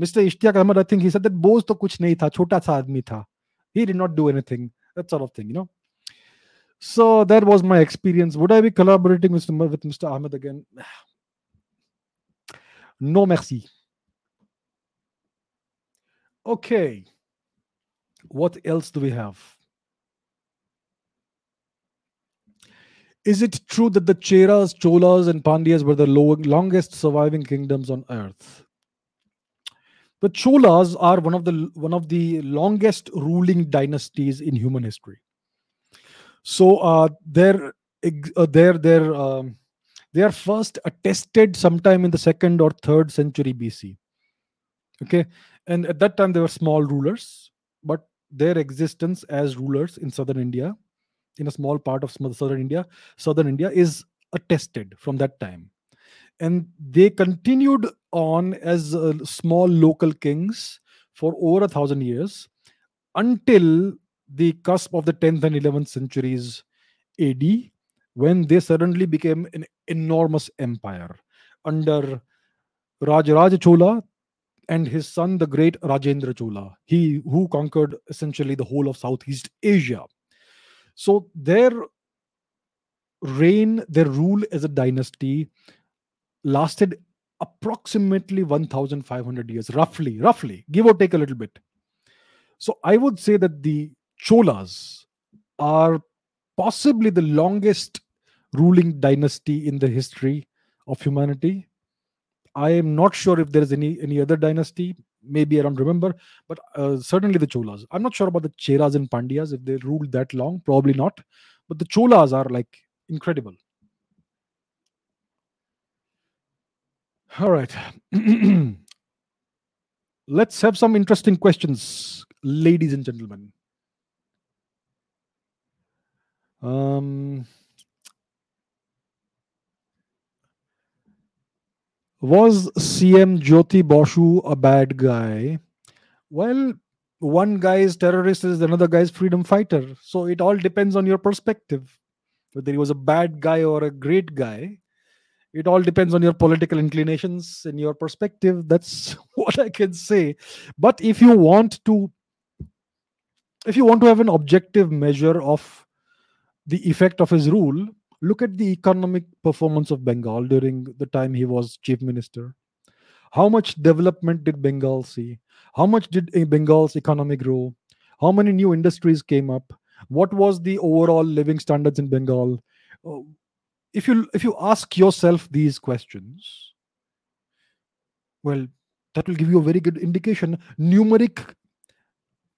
Mr. Ishtiaq Ahmed, I think he said that Bose to kuch nahi tha, chota sa aadmi tha. He did not do anything. That sort of thing, you know. So that was my experience. Would I be collaborating with, with Mr. Ahmed again? No, merci. Okay. What else do we have? Is it true that the Cheras, Cholas, and Pandyas were the longest surviving kingdoms on earth? The Cholas are one of the one of the longest ruling dynasties in human history. So uh, they're uh, they're they're um, they are first attested sometime in the second or third century BC. Okay, and at that time they were small rulers, but their existence as rulers in southern India, in a small part of southern India, southern India is attested from that time and they continued on as uh, small local kings for over a thousand years until the cusp of the 10th and 11th centuries AD, when they suddenly became an enormous empire under Rajaraja Chola and his son, the great Rajendra Chola, he who conquered essentially the whole of Southeast Asia. So their reign, their rule as a dynasty lasted approximately 1500 years roughly roughly give or take a little bit. So i would say that the cholas are possibly the longest ruling dynasty in the history of humanity. I am not sure if there is any any other dynasty maybe i don't remember but uh, certainly the cholas i'm not sure about the cheras and pandyas if they ruled that long probably not but the cholas are like incredible All right. Let's have some interesting questions, ladies and gentlemen. Um, was CM Jyoti Basu a bad guy? Well, one guy's terrorist is another guy's freedom fighter. So it all depends on your perspective. whether he was a bad guy or a great guy. It all depends on your political inclinations and your perspective. That's what I can say. But if you want to, if you want to have an objective measure of the effect of his rule, look at the economic performance of Bengal during the time he was chief minister. How much development did Bengal see? How much did uh, Bengal's economy grow? How many new industries came up? What was the overall living standards in Bengal? Uh, if you if you ask yourself these questions, well, that will give you a very good indication. Numeric,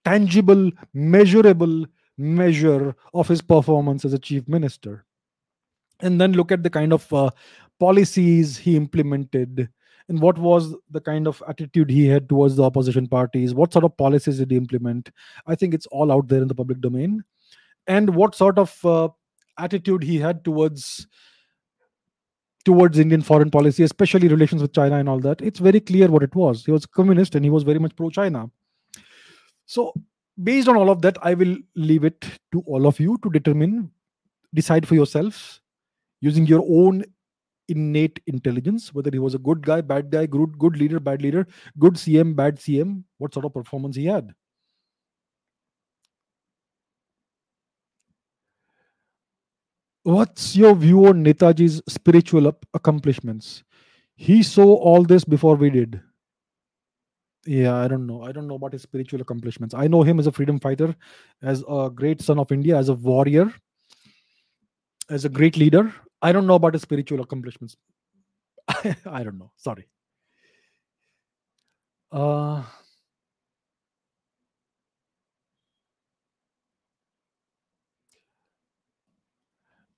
tangible, measurable measure of his performance as a chief minister and then look at the kind of uh, policies he implemented and what was the kind of attitude he had towards the opposition parties what sort of policies did he implement. I think it's all out there in the public domain. And what sort of uh, attitude he had towards towards indian foreign policy especially relations with china and all that. It's very clear what it was. He was communist and he was very much pro china so based on all of that i will leave it to all of you to determine decide for yourselves using your own innate intelligence whether he was a good guy bad guy good good leader bad leader good cm bad cm what sort of performance he had. What's your view on netaji's spiritual accomplishments? He saw all this before we did. Yeah i don't know. I don't know about his spiritual accomplishments. I know him as a freedom fighter as a great son of india as a warrior as a great leader I don't know about his spiritual accomplishments. I don't know. Sorry. Uh,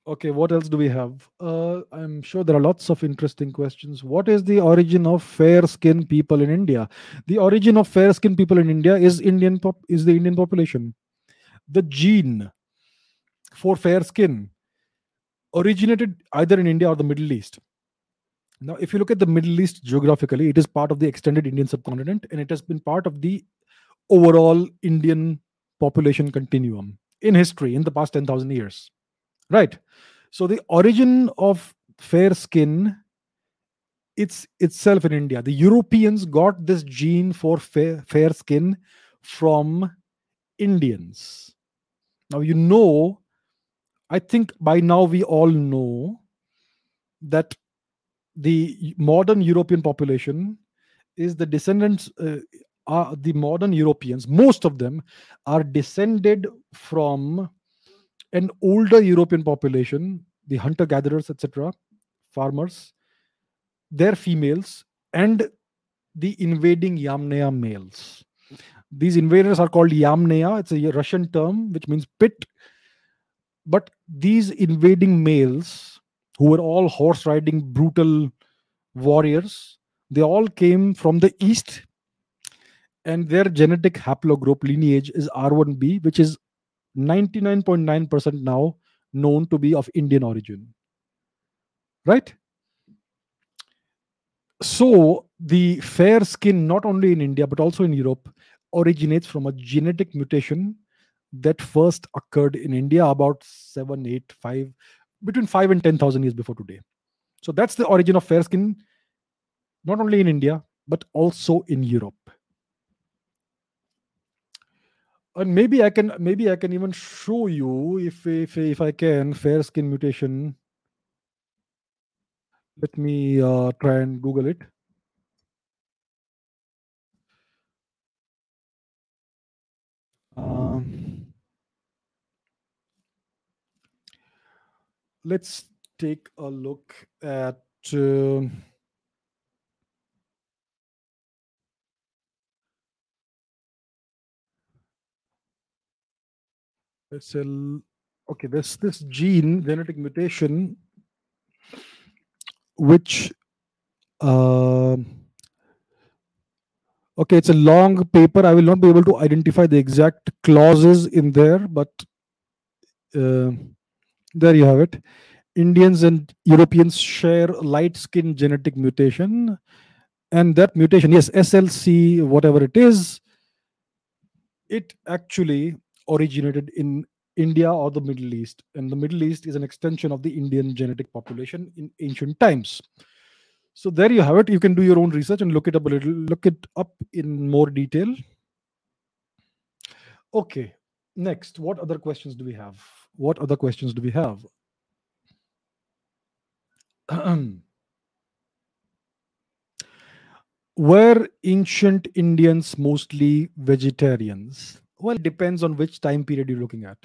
okay, what else do we have? Uh, I'm sure there are lots of interesting questions. What is the origin of fair skinned people in India? The origin of fair skinned people in India is Indian pop is the Indian population. The gene for fair skin originated either in India or the Middle East. Now, if you look at the Middle East geographically, it is part of the extended Indian subcontinent and it has been part of the overall Indian population continuum in history in the past 10,000 years. Right. So, the origin of fair skin it's itself in India. The Europeans got this gene for fair, fair skin from Indians. Now, you know I think by now we all know that the modern European population is the descendants, uh, are the modern Europeans, most of them are descended from an older European population, the hunter gatherers, etc., farmers, their females, and the invading Yamnaya males. These invaders are called Yamnaya. It's a Russian term which means pit but these invading males who were all horse riding brutal warriors they all came from the east. And their genetic haplogroup lineage is r1b which is 99.9% now known to be of indian origin. Right? So the fair skin not only in india but also in europe originates from a genetic mutation that first occurred in India about seven, eight, five, between five and ten thousand years before today. So that's the origin of fair skin, not only in India but also in Europe. And maybe I can maybe I can even show you if if if I can fair skin mutation. Let me uh, try and Google it. Um, let's take a look at uh, let's say okay this this gene genetic mutation which uh, okay it's a long paper. I will not be able to identify the exact clauses in there but uh, there you have it. Indians and Europeans share light skin genetic mutation. And that mutation, yes, SLC, whatever it is, it actually originated in India or the Middle East. And the Middle East is an extension of the Indian genetic population in ancient times. So there you have it. You can do your own research and look it up a little, look it up in more detail. Okay. Next, what other questions do we have? What other questions do we have? Were ancient Indians mostly vegetarians? Well, it depends on which time period you're looking at.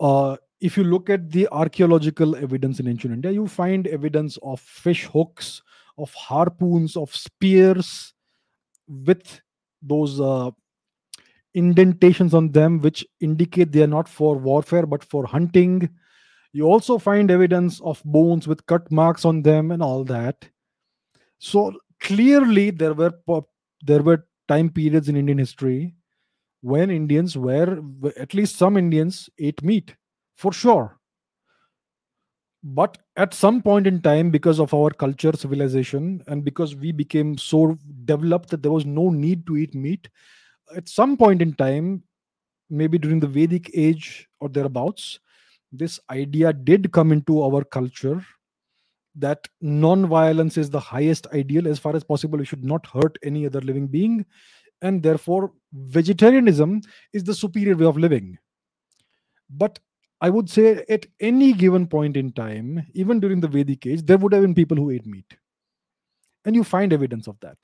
Uh, if you look at the archaeological evidence in ancient India, you find evidence of fish hooks, of harpoons, of spears with those uh, indentations on them, which indicate they are not for warfare but for hunting. You also find evidence of bones with cut marks on them and all that. So clearly there were there were time periods in Indian history when Indians were at least some Indians ate meat for sure. But at some point in time, because of our culture, civilization, and because we became so developed that there was no need to eat meat, at some point in time, maybe during the Vedic age or thereabouts, this idea did come into our culture that non-violence is the highest ideal as far as possible. We should not hurt any other living being. And therefore vegetarianism is the superior way of living. But i would say at any given point in time even during the vedic age there would have been people who ate meat. And you find evidence of that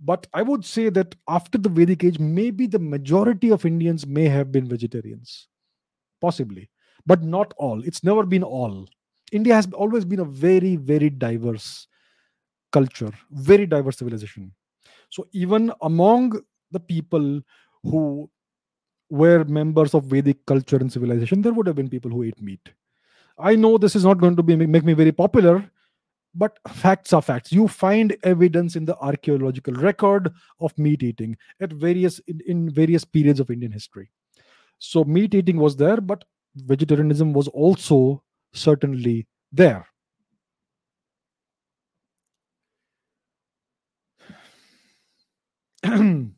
but i would say that after the vedic age maybe the majority of indians may have been vegetarians possibly but not all it's never been all India has always been a very, very diverse culture, very diverse civilization. So even among the people who were members of Vedic culture and civilization, there would have been people who ate meat. I know this is not going to be make me very popular, but facts are facts. You find evidence in the archaeological record of meat eating at various in, in various periods of Indian history. So meat eating was there, but vegetarianism was also certainly there.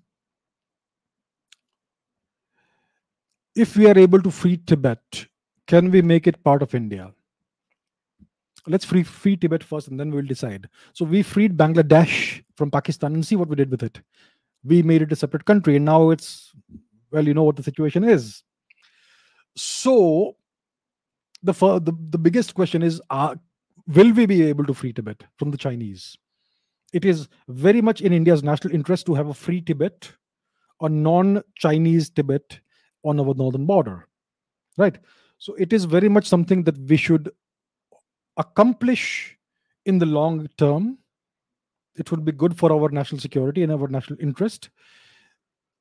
if we are able to free Tibet, can we make it part of India? Let's free, free Tibet first and then we'll decide. So we freed Bangladesh from Pakistan and see what we did with it. We made it a separate country and now it's, well, you know what the situation is. So the the, the biggest question is uh, will we be able to free tibet from the chinese it is very much in india's national interest to have a free tibet a non-chinese tibet on our northern border right so it is very much something that we should accomplish in the long term it would be good for our national security and our national interest.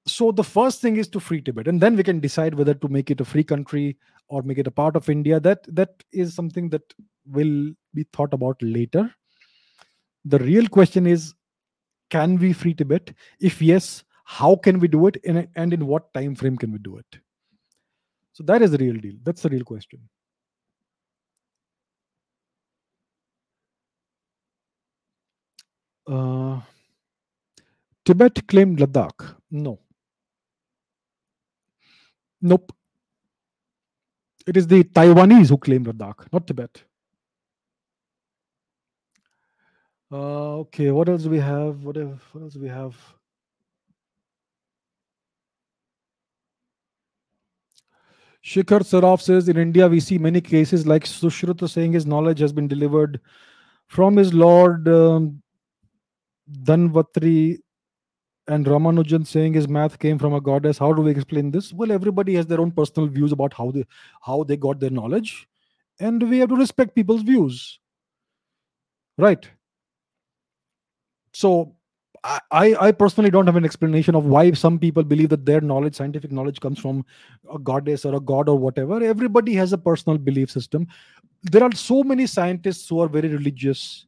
So the first thing is to free tibet and then we can decide whether to make it a free country or make it a part of india. That that is something that will be thought about later. The real question is can we free tibet? If yes how can we do it? And in what time frame can we do it? So that is the real deal. That's the real question uh, tibet claimed ladakh no Nope. It is the Taiwanese who claim Ladakh, not Tibet. Uh, okay, what else do we have? What, what else do we have? Shikhar Saraf says in India we see many cases like Sushruta saying his knowledge has been delivered from his Lord um, Dhanvantari and Ramanujan saying his math came from a goddess. How do we explain this? Well, everybody has their own personal views about how they how they got their knowledge, and we have to respect people's views. Right. So I, I personally don't have an explanation of why some people believe that their knowledge, scientific knowledge, comes from a goddess or a god or whatever. Everybody has a personal belief system. There are so many scientists who are very religious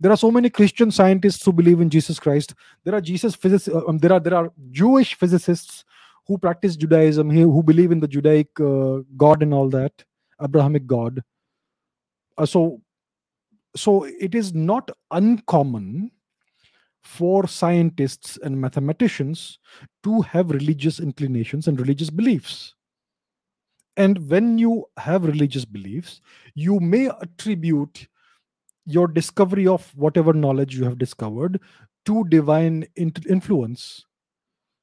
there are so many christian scientists who believe in jesus christ. There are jesus physicists uh, um, there are there are jewish physicists who practice judaism here, who believe in the judaic uh, god and all that abrahamic god. Uh, so so it is not uncommon for scientists and mathematicians to have religious inclinations and religious beliefs. And when you have religious beliefs, you may attribute your discovery of whatever knowledge you have discovered to divine influence.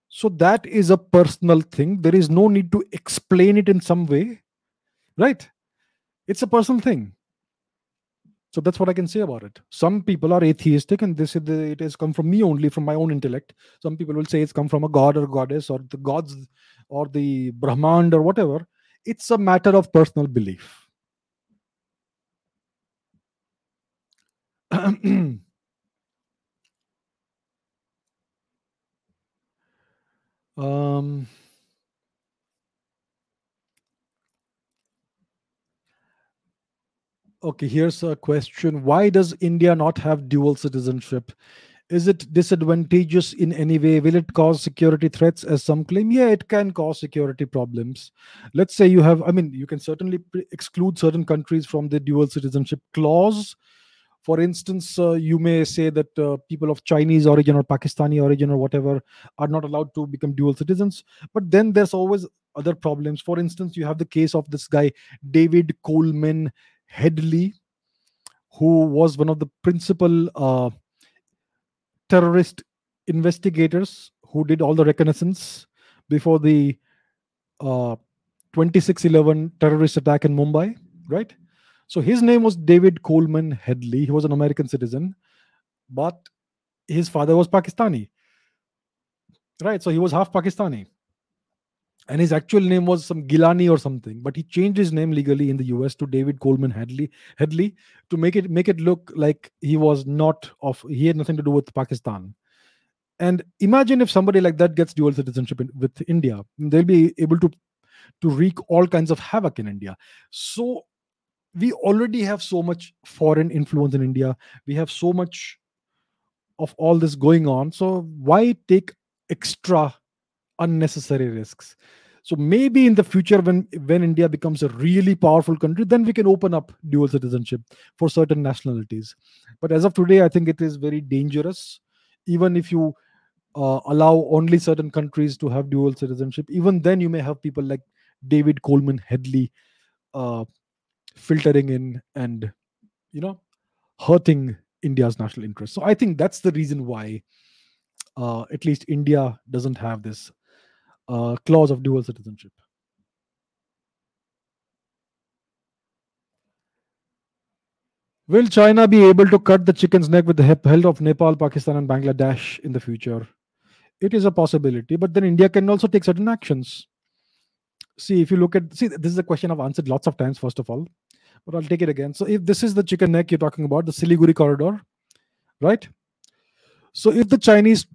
So that is a personal thing. There is no need to explain it in some way, right? It's a personal thing. So that's what I can say about it. Some people are atheistic and they say that it has come from me only, from my own intellect. Some people will say it's come from a god or goddess or the gods or the Brahmand or whatever. It's a matter of personal belief. um, okay, here's a question. Why does India not have dual citizenship? Is it disadvantageous in any way? Will it cause security threats, as some claim? Yeah, it can cause security problems. Let's say you have, I mean, you can certainly pre- exclude certain countries from the dual citizenship clause. For instance, uh, you may say that uh, people of Chinese origin or Pakistani origin or whatever are not allowed to become dual citizens. But then there's always other problems. For instance, you have the case of this guy, David Coleman Headley, who was one of the principal uh, terrorist investigators who did all the reconnaissance before the uh, 2611 terrorist attack in Mumbai, right? So his name was David Coleman Headley. He was an American citizen, but his father was Pakistani, right? So he was half Pakistani. And his actual name was some Gilani or something, but he changed his name legally in the US to David Coleman Headley, Headley to make it make it look like he was not of he had nothing to do with Pakistan. And imagine if somebody like that gets dual citizenship in, with India, they'll be able to to wreak all kinds of havoc in India. So we already have so much foreign influence in India. We have so much of all this going on. So why take extra unnecessary risks? So maybe in the future, when when India becomes a really powerful country, then we can open up dual citizenship for certain nationalities. But as of today, I think it is very dangerous. Even if you uh, allow only certain countries to have dual citizenship, even then you may have people like David Coleman Headley uh, filtering in and you know hurting India's national interest. So I think that's the reason why uh, at least India doesn't have this uh, clause of dual citizenship. Will China be able to cut the chicken's neck with the help of Nepal, Pakistan, and Bangladesh in the future? It is a possibility, but then India can also take certain actions. See, if you look at, see, this is a question I've answered lots of times, first of all, but I'll take it again. So, if this is the chicken neck you're talking about, the Siliguri corridor, right? So, if the Chinese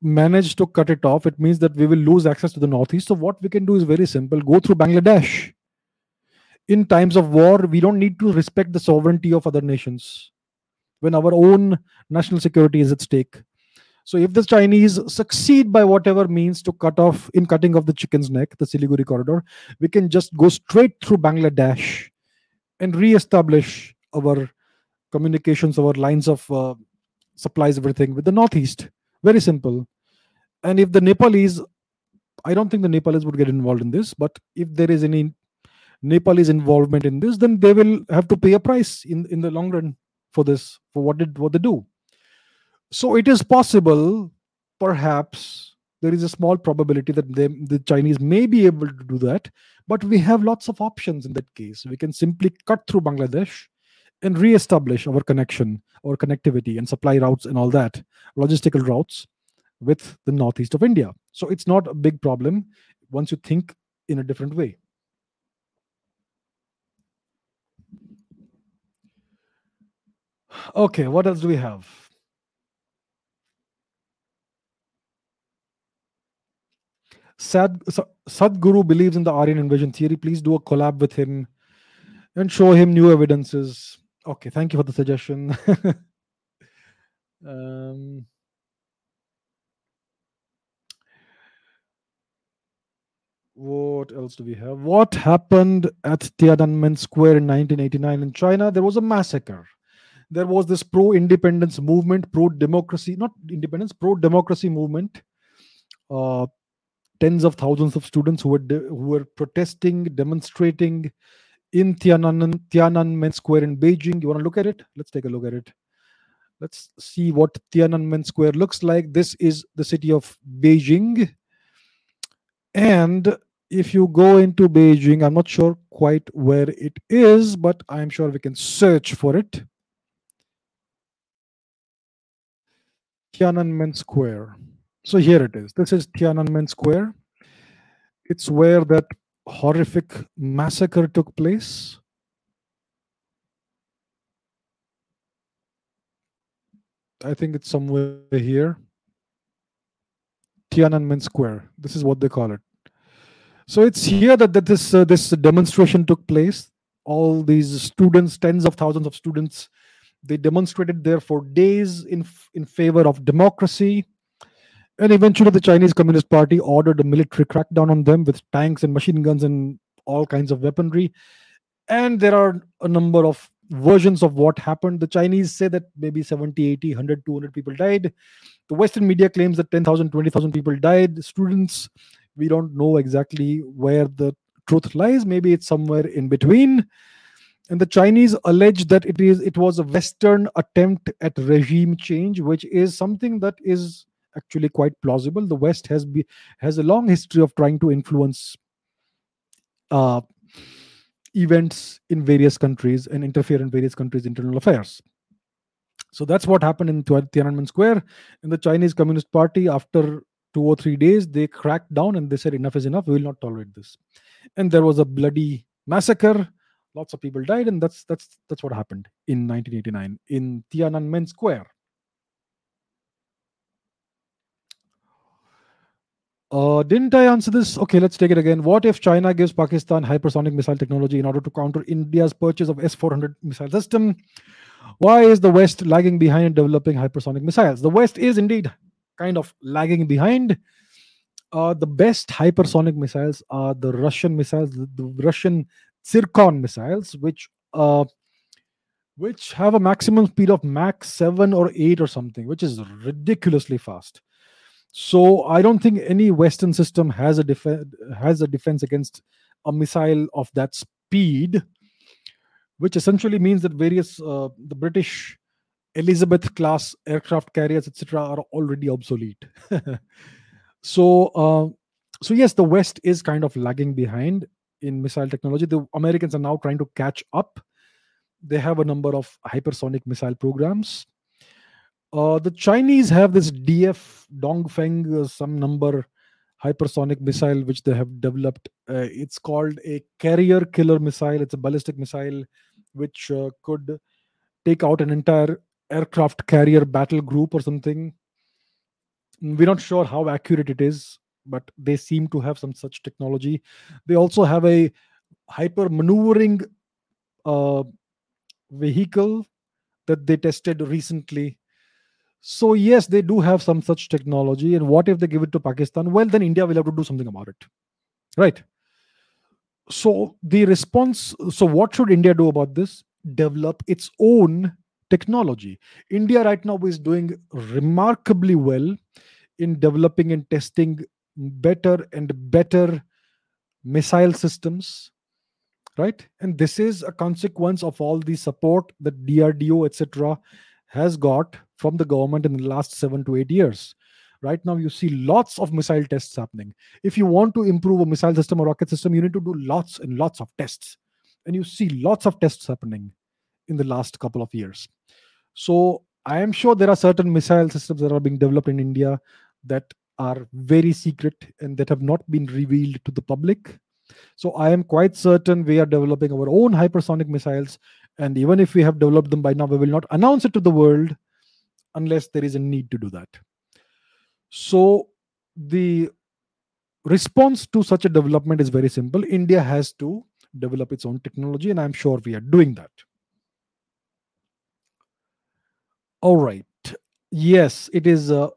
manage to cut it off, it means that we will lose access to the northeast. So, what we can do is very simple go through Bangladesh. In times of war, we don't need to respect the sovereignty of other nations when our own national security is at stake. So, if the Chinese succeed by whatever means to cut off in cutting off the chicken's neck, the Siliguri corridor, we can just go straight through Bangladesh and re-establish our communications, our lines of uh, supplies, everything with the northeast. Very simple. And if the Nepalese, I don't think the Nepalese would get involved in this, but if there is any Nepalese involvement in this, then they will have to pay a price in, in the long run for this, for what did what they do. So it is possible, perhaps there is a small probability that they, the Chinese may be able to do that, but we have lots of options in that case. We can simply cut through Bangladesh and re-establish our connection, our connectivity and supply routes and all that, logistical routes with the northeast of India. So it's not a big problem once you think in a different way. Okay, what else do we have? Sad, Sadhguru believes in the Aryan invasion theory. Please do a collab with him and show him new evidences. Okay, thank you for the suggestion. um, what else do we have? What happened at Tiananmen Square in 1989 in China? There was a massacre. There was this pro independence movement, pro democracy, not independence, pro democracy movement. Uh, tens of thousands of students who were de- who were protesting, demonstrating in Tiananmen, Tiananmen Square in Beijing. You want to look at it? Let's take a look at it. Let's see what Tiananmen Square looks like. This is the city of Beijing. And if you go into Beijing, I'm not sure quite where it is, but I'm sure we can search for it. Tiananmen Square. So here it is. This is Tiananmen Square. It's where that horrific massacre took place. I think it's somewhere here. Tiananmen Square. This is what they call it. So it's here that, that this uh, this demonstration took place. All these students, tens of thousands of students, they demonstrated there for days in in favor of democracy. And eventually, the Chinese Communist Party ordered a military crackdown on them with tanks and machine guns and all kinds of weaponry. And there are a number of versions of what happened. The Chinese say that maybe 70, 80, 100, 200 people died. The Western media claims that 10,000, 20,000 people died. Students, we don't know exactly where the truth lies. Maybe it's somewhere in between. And the Chinese allege that it is it was a Western attempt at regime change, which is something that is actually quite plausible. The West has be, has a long history of trying to influence uh, events in various countries and interfere in various countries' internal affairs. So that's what happened in Tiananmen Square. In the Chinese Communist Party, after two or three days, they cracked down and they said, enough is enough, we will not tolerate this. And there was a bloody massacre. Lots of people died, and that's that's that's what happened in 1989 in Tiananmen Square. Uh, didn't I answer this? Okay, let's take it again. What if China gives Pakistan hypersonic missile technology in order to counter India's purchase of S 400 missile system? Why is the West lagging behind in developing hypersonic missiles? The West is indeed kind of lagging behind. Uh, the best hypersonic missiles are the Russian missiles, the, the Russian Zircon missiles, which uh, which have a maximum speed of Mach 7 or 8 or something, which is ridiculously fast. So I don't think any Western system has a def- has a defense against a missile of that speed, which essentially means that various uh, the British Elizabeth class aircraft carriers etc. are already obsolete. so uh, so yes, the West is kind of lagging behind in missile technology. The Americans are now trying to catch up. They have a number of hypersonic missile programs uh, the Chinese have this DF Dongfeng, uh, some number hypersonic missile which they have developed. Uh, it's called a carrier killer missile. It's a ballistic missile which uh, could take out an entire aircraft carrier battle group or something. We're not sure how accurate it is, but they seem to have some such technology. They also have a hyper maneuvering uh, vehicle that they tested recently so yes, they do have some such technology. And what if they give it to Pakistan? Well, then India will have to do something about it. Right. So the response, so what should India do about this? Develop its own technology. India right now is doing remarkably well in developing and testing better and better missile systems right and this is a consequence of all the support that drdo etc has got from the government in the last seven to eight years. Right now, you see lots of missile tests happening. If you want to improve a missile system or rocket system, you need to do lots and lots of tests. And you see lots of tests happening in the last couple of years. So I am sure there are certain missile systems that are being developed in India that are very secret and that have not been revealed to the public. So I am quite certain we are developing our own hypersonic missiles. And even if we have developed them by now, we will not announce it to the world unless there is a need to do that. So the response to such a development is very simple. India has to develop its own technology, and I'm sure we are doing that. All right. Yes, it is. Uh,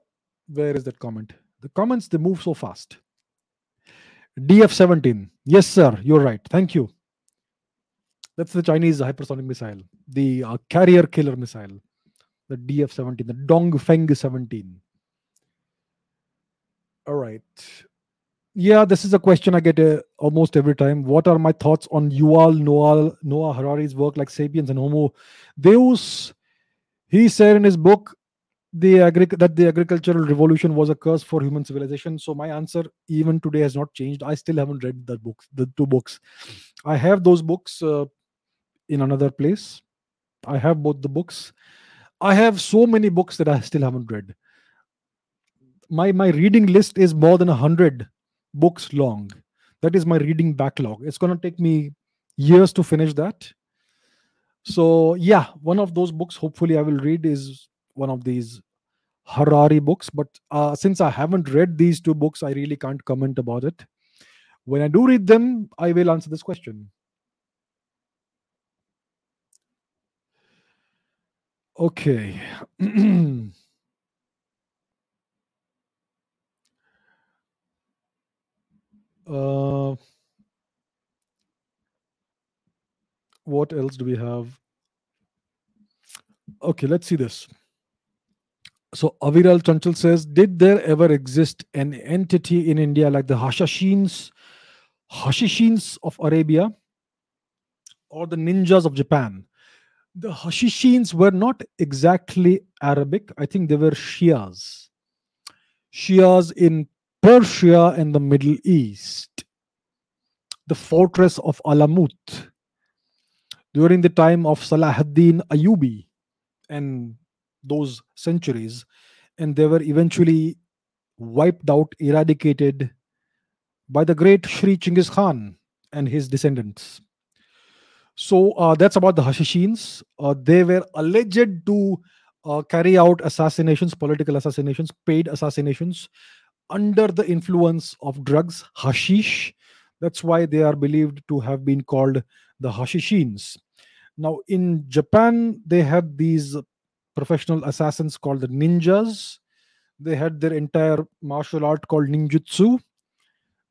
where is that comment? The comments they move so fast. DF-17. Yes, sir. You're right. Thank you. That's the Chinese hypersonic missile, the uh, carrier killer missile the DF-17, the Dongfeng 17. All right. Yeah, this is a question I get uh, almost every time. What are my thoughts on Yuval Noah, Noah Harari's work like Sapiens and Homo Deus? He said in his book the agri- that the agricultural revolution was a curse for human civilization. So my answer even today has not changed. I still haven't read the books, the two books. I have those books uh, in another place. I have both the books. I have so many books that I still haven't read. My my reading list is more than hundred books long. That is my reading backlog. It's gonna take me years to finish that. So yeah, one of those books hopefully I will read is one of these Harari books. But uh, since I haven't read these two books, I really can't comment about it. When I do read them, I will answer this question. Okay. uh, what else do we have? Okay, let's see this. So Aviral Chanchal says, did there ever exist an entity in India like the Hashashins, Hashishins of Arabia, or the ninjas of Japan? The Hashishins were not exactly Arabic. I think they were Shias. Shias in Persia and the Middle East. The fortress of Alamut during the time of Salahuddin Ayubi and those centuries, and they were eventually wiped out, eradicated by the great Sri Chinggis Khan and his descendants. So uh, that's about the Hashishins. Uh, they were alleged to uh, carry out assassinations, political assassinations, paid assassinations under the influence of drugs, hashish. That's why they are believed to have been called the Hashishins. Now, in Japan, they had these professional assassins called the ninjas. They had their entire martial art called ninjutsu.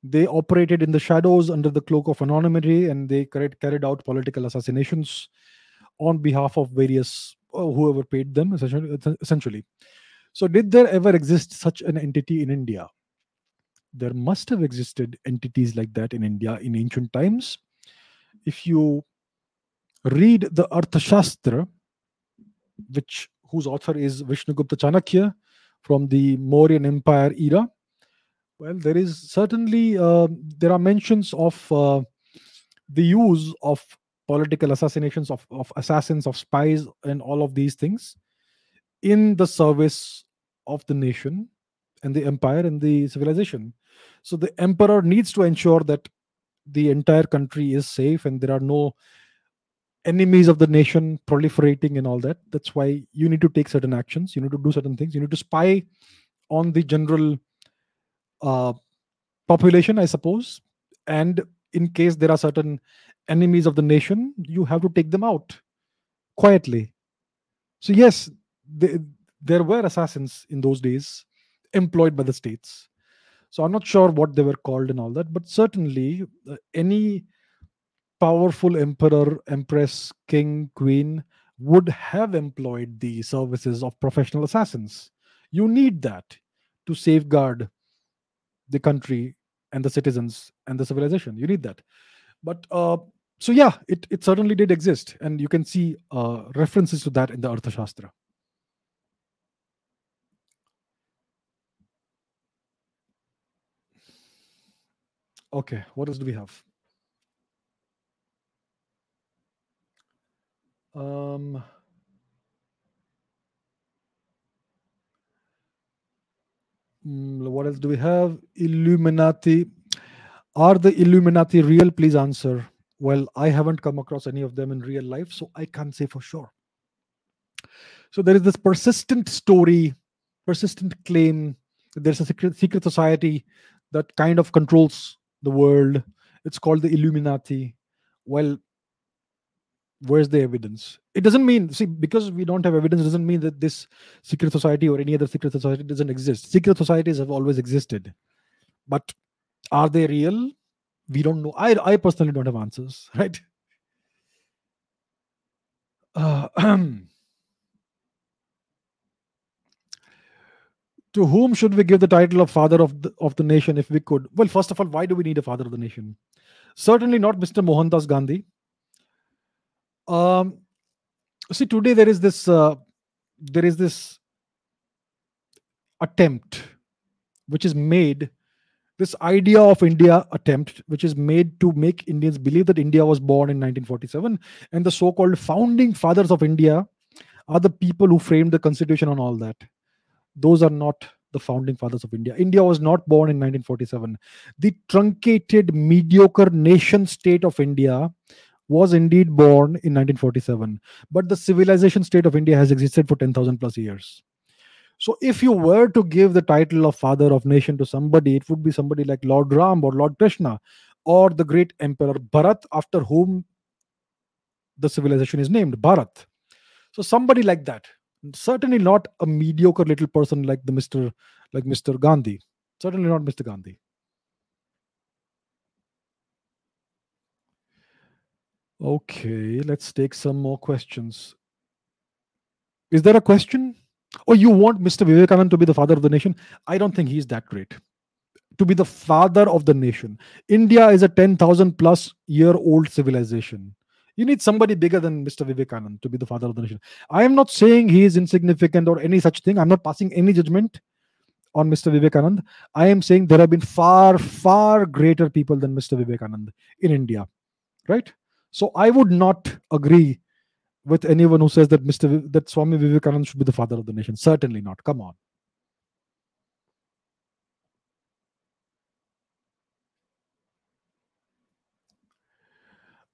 They operated in the shadows under the cloak of anonymity and they carried, out political assassinations on behalf of various uh, whoever paid them essentially, essentially. So, did there ever exist such an entity in India? There must have existed entities like that in India in ancient times. If you read the Arthashastra, which whose author is Vishnugupta Chanakya from the Mauryan Empire era. Well, there is certainly uh, there are mentions of uh, the use of political assassinations of, of assassins of spies and all of these things in the service of the nation and the empire and the civilization. So the emperor needs to ensure that the entire country is safe and there are no enemies of the nation proliferating and all that. That's why you need to take certain actions. You need to do certain things. You need to spy on the general uh, population i suppose. And in case there are certain enemies of the nation you have to take them out quietly. So yes they, there were assassins in those days employed by the states. So i'm not sure what they were called and all that but certainly uh, any powerful emperor, empress, king, queen would have employed the services of professional assassins. You need that to safeguard the country and the citizens and the civilization. You need that. But uh, so, yeah, it, it certainly did exist. And you can see uh, references to that in the Arthashastra. Okay, what else do we have? Um, Mm, what else do we have? Illuminati. Are the Illuminati real? Please answer. Well, I haven't come across any of them in real life, so I can't say for sure. So there is this persistent story, persistent claim there's a secret, secret society that kind of controls the world. It's called the Illuminati. Well, where's the evidence it doesn't mean see because we don't have evidence doesn't mean that this secret society or any other secret society doesn't exist secret societies have always existed but are they real we don't know i i personally don't have answers right uh, To whom should we give the title of father of the, of the nation if we could? Well, first of all, why do we need a father of the nation? Certainly not Mr. Mohandas Gandhi. Um, see, today there is this uh, there is this attempt which is made this idea of india attempt which is made to make indians believe that india was born in 1947 and the so called founding fathers of india are the people who framed the constitution and all that. Those are not the founding fathers of india. India was not born in 1947 the truncated mediocre nation state of india was indeed born in 1947 but the civilization state of india has existed for 10000 plus years so if you were to give the title of father of nation to somebody, it would be somebody like Lord Ram or Lord Krishna or the great emperor Bharat, after whom the civilization is named Bharat. So somebody like that. Certainly not a mediocre little person like the Mr. like Mr. Gandhi. Certainly not Mr. Gandhi. Okay, let's take some more questions. Is there a question? Oh, you want Mr. Vivekanand to be the father of the nation? I don't think he's that great. To be the father of the nation. India is a 10,000 plus year old civilization. You need somebody bigger than Mr. Vivekanand to be the father of the nation. I am not saying he is insignificant or any such thing. I'm not passing any judgment on Mr. Vivekanand. I am saying there have been far, far greater people than Mr. Vivekanand in India. Right? So I would not agree with anyone who says that Mr. that Swami Vivekananda should be the father of the nation. Certainly not. Come on.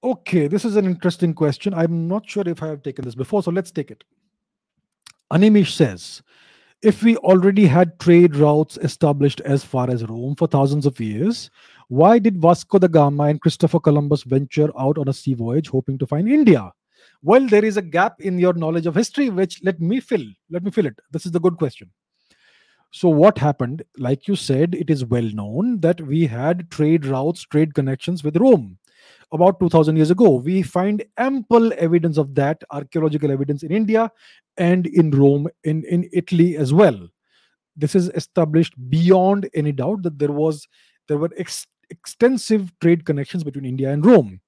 Okay, this is an interesting question. I'm not sure if I have taken this before, so let's take it. Animish says, if we already had trade routes established as far as Rome for thousands of years, why did Vasco da Gama and Christopher Columbus venture out on a sea voyage hoping to find India? well there is a gap in your knowledge of history which let me fill let me fill it. This is the good question. So what happened? Like you said it is well known that we had trade routes trade connections with rome. About 2000 years ago we find ample evidence of that archaeological evidence in india and in rome in, in italy as well. This is established beyond any doubt that there was there were ex- extensive trade connections between india and rome.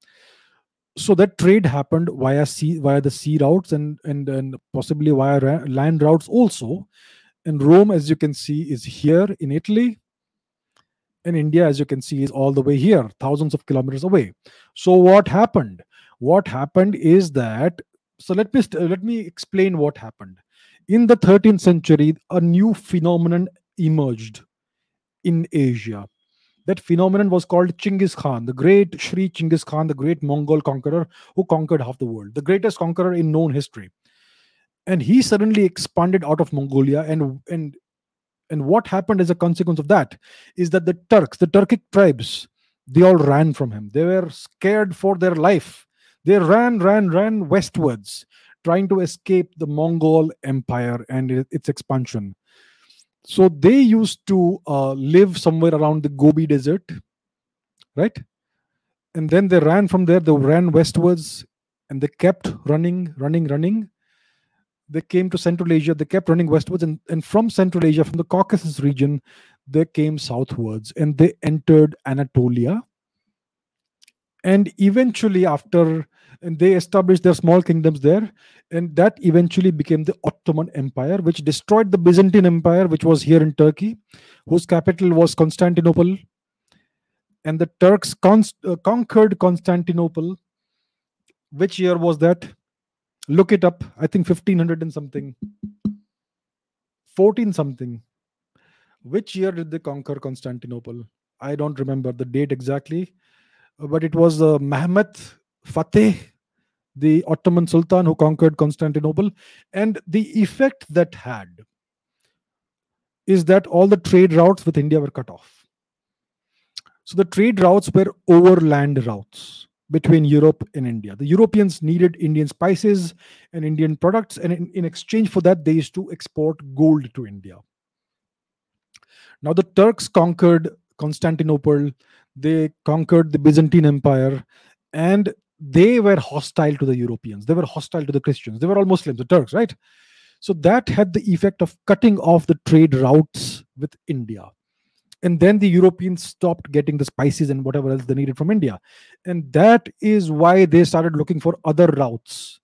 So that trade happened via sea via the sea routes and and, and possibly via ra- land routes also. And rome as you can see is here in italy. And india as you can see is all the way here thousands of kilometers away. So what happened? What happened is that so let me st- let me explain what happened. In the 13th century a new phenomenon emerged in asia that phenomenon was called Chinggis Khan, the great Sri Chinggis Khan, the great Mongol conqueror who conquered half the world, the greatest conqueror in known history. And he suddenly expanded out of Mongolia and and and what happened as a consequence of that is that the Turks, the Turkic tribes, they all ran from him. They were scared for their life. They ran, ran, ran westwards, trying to escape the Mongol Empire and its expansion. So they used to uh, live somewhere around the Gobi Desert, right? And then they ran from there, they ran westwards and they kept running, running, running. They came to Central Asia, they kept running westwards, and, and from Central Asia, from the Caucasus region, they came southwards and they entered Anatolia. And eventually, after and they established their small kingdoms there and that eventually became the ottoman empire which destroyed the byzantine empire which was here in turkey whose capital was constantinople. And the turks uh, conquered constantinople. Which year was that? Look it up. I think 1500 and something. 14 something. Which year did they conquer constantinople? I don't remember the date exactly but it was uh, Mehmet Fateh, the Ottoman Sultan who conquered Constantinople, and the effect that had is that all the trade routes with India were cut off. So the trade routes were overland routes between Europe and India. The Europeans needed Indian spices and Indian products, and in, in, exchange for that, they used to export gold to India. Now, the Turks conquered Constantinople, they conquered the Byzantine Empire, and they were hostile to the Europeans. They were hostile to the Christians. They were all Muslims, the Turks, right? So that had the effect of cutting off the trade routes with India. And then the Europeans stopped getting the spices and whatever else they needed from India. And that is why they started looking for other routes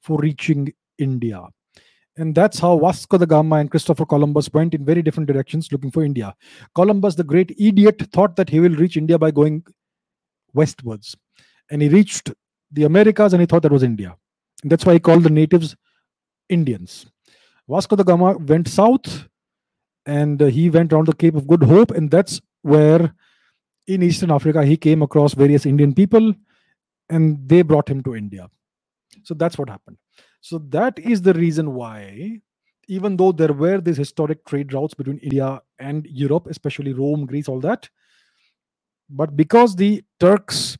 for reaching India. And that's how Vasco da Gama and Christopher Columbus went in very different directions looking for India. Columbus, the great idiot, thought that he will reach India by going westwards. And he reached the Americas and he thought that was India. That's why he called the natives Indians. Vasco da Gama went south and he went around the Cape of Good Hope, and that's where in Eastern Africa he came across various Indian people and they brought him to India. So that's what happened. So that is the reason why, even though there were these historic trade routes between India and Europe, especially Rome, Greece, all that, but because the Turks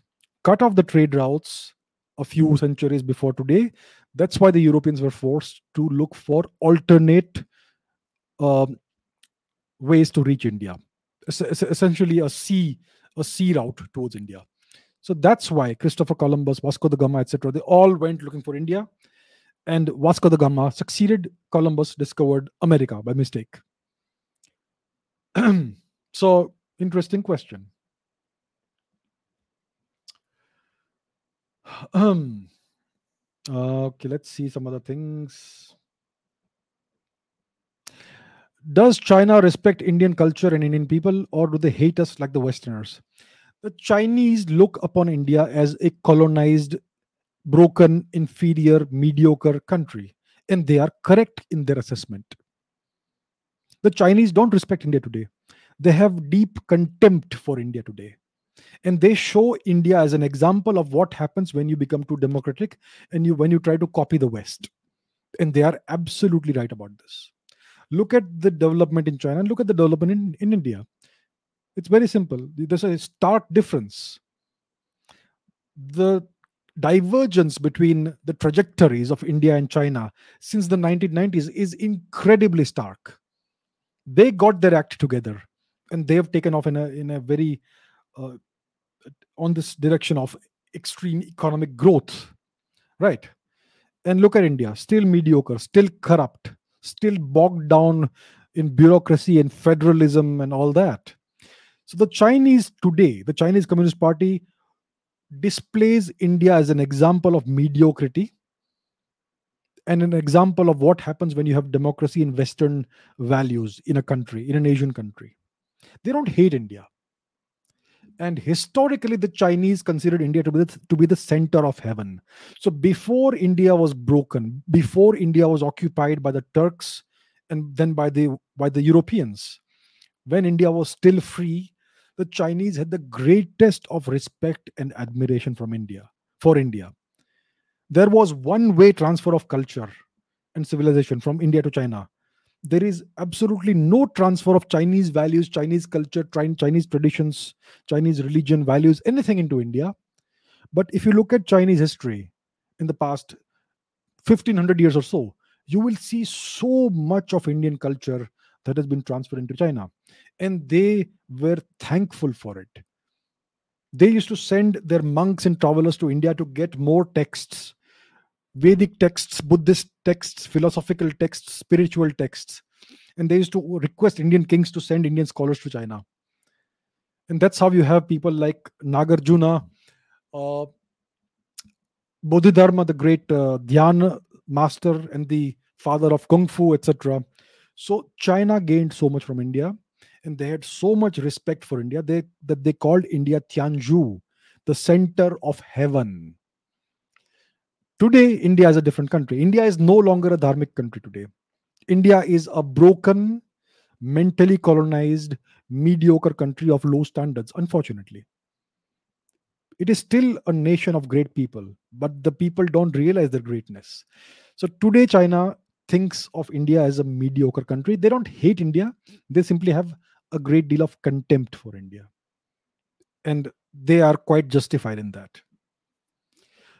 cut off the trade routes a few centuries before today, that's why the Europeans were forced to look for alternate um, ways to reach India. Es- essentially, a sea a sea route towards India. So that's why Christopher Columbus, Vasco da Gama, etc. They all went looking for India, and Vasco da Gama succeeded. Columbus discovered America by mistake. so interesting question. Um, okay, let's see some other things. Does China respect Indian culture and Indian people, or do they hate us like the Westerners? The Chinese look upon India as a colonized, broken, inferior, mediocre country, and they are correct in their assessment. The Chinese don't respect India today. They have deep contempt for India today. And they show India as an example of what happens when you become too democratic and you when you try to copy the West. And they are absolutely right about this. Look at the development in china. And look at the development in, in india. It's very simple. There's a stark difference. The divergence between the trajectories of india and china since the 1990s is incredibly stark. They got their act together and they have taken off in a in a very uh, on this direction of extreme economic growth right and look at india still mediocre still corrupt still bogged down in bureaucracy and federalism and all that. So the Chinese today, the Chinese Communist Party displays India as an example of mediocrity and an example of what happens when you have democracy and Western values in a country, in an Asian country. They don't hate India. And historically, the Chinese considered India to be, the, to be the center of heaven. So before India was broken, before India was occupied by the Turks and then by the by the Europeans, when India was still free, the Chinese had the greatest of respect and admiration from India for India. There was one way transfer of culture and civilization from India to China there is absolutely no transfer of Chinese values, Chinese culture, Chinese traditions, Chinese religion, values, anything into India. But if you look at Chinese history in the past 1500 years or so, you will see so much of Indian culture that has been transferred into China. And they were thankful for it. They used to send their monks and travelers to India to get more texts Vedic texts, Buddhist texts, philosophical texts, spiritual texts. And they used to request Indian kings to send Indian scholars to China. And that's how you have people like Nagarjuna, uh, Bodhidharma, the great uh, Dhyan master and the father of Kung Fu, etc. So China gained so much from India, and they had so much respect for India they, that they called India Tianzhu, the center of heaven. Today, India is a different country. India is no longer a dharmic country today. India is a broken, mentally colonized, mediocre country of low standards, unfortunately. It is still a nation of great people, but the people don't realize their greatness. So today, China thinks of India as a mediocre country. They don't hate India, they simply have a great deal of contempt for India. And they are quite justified in that.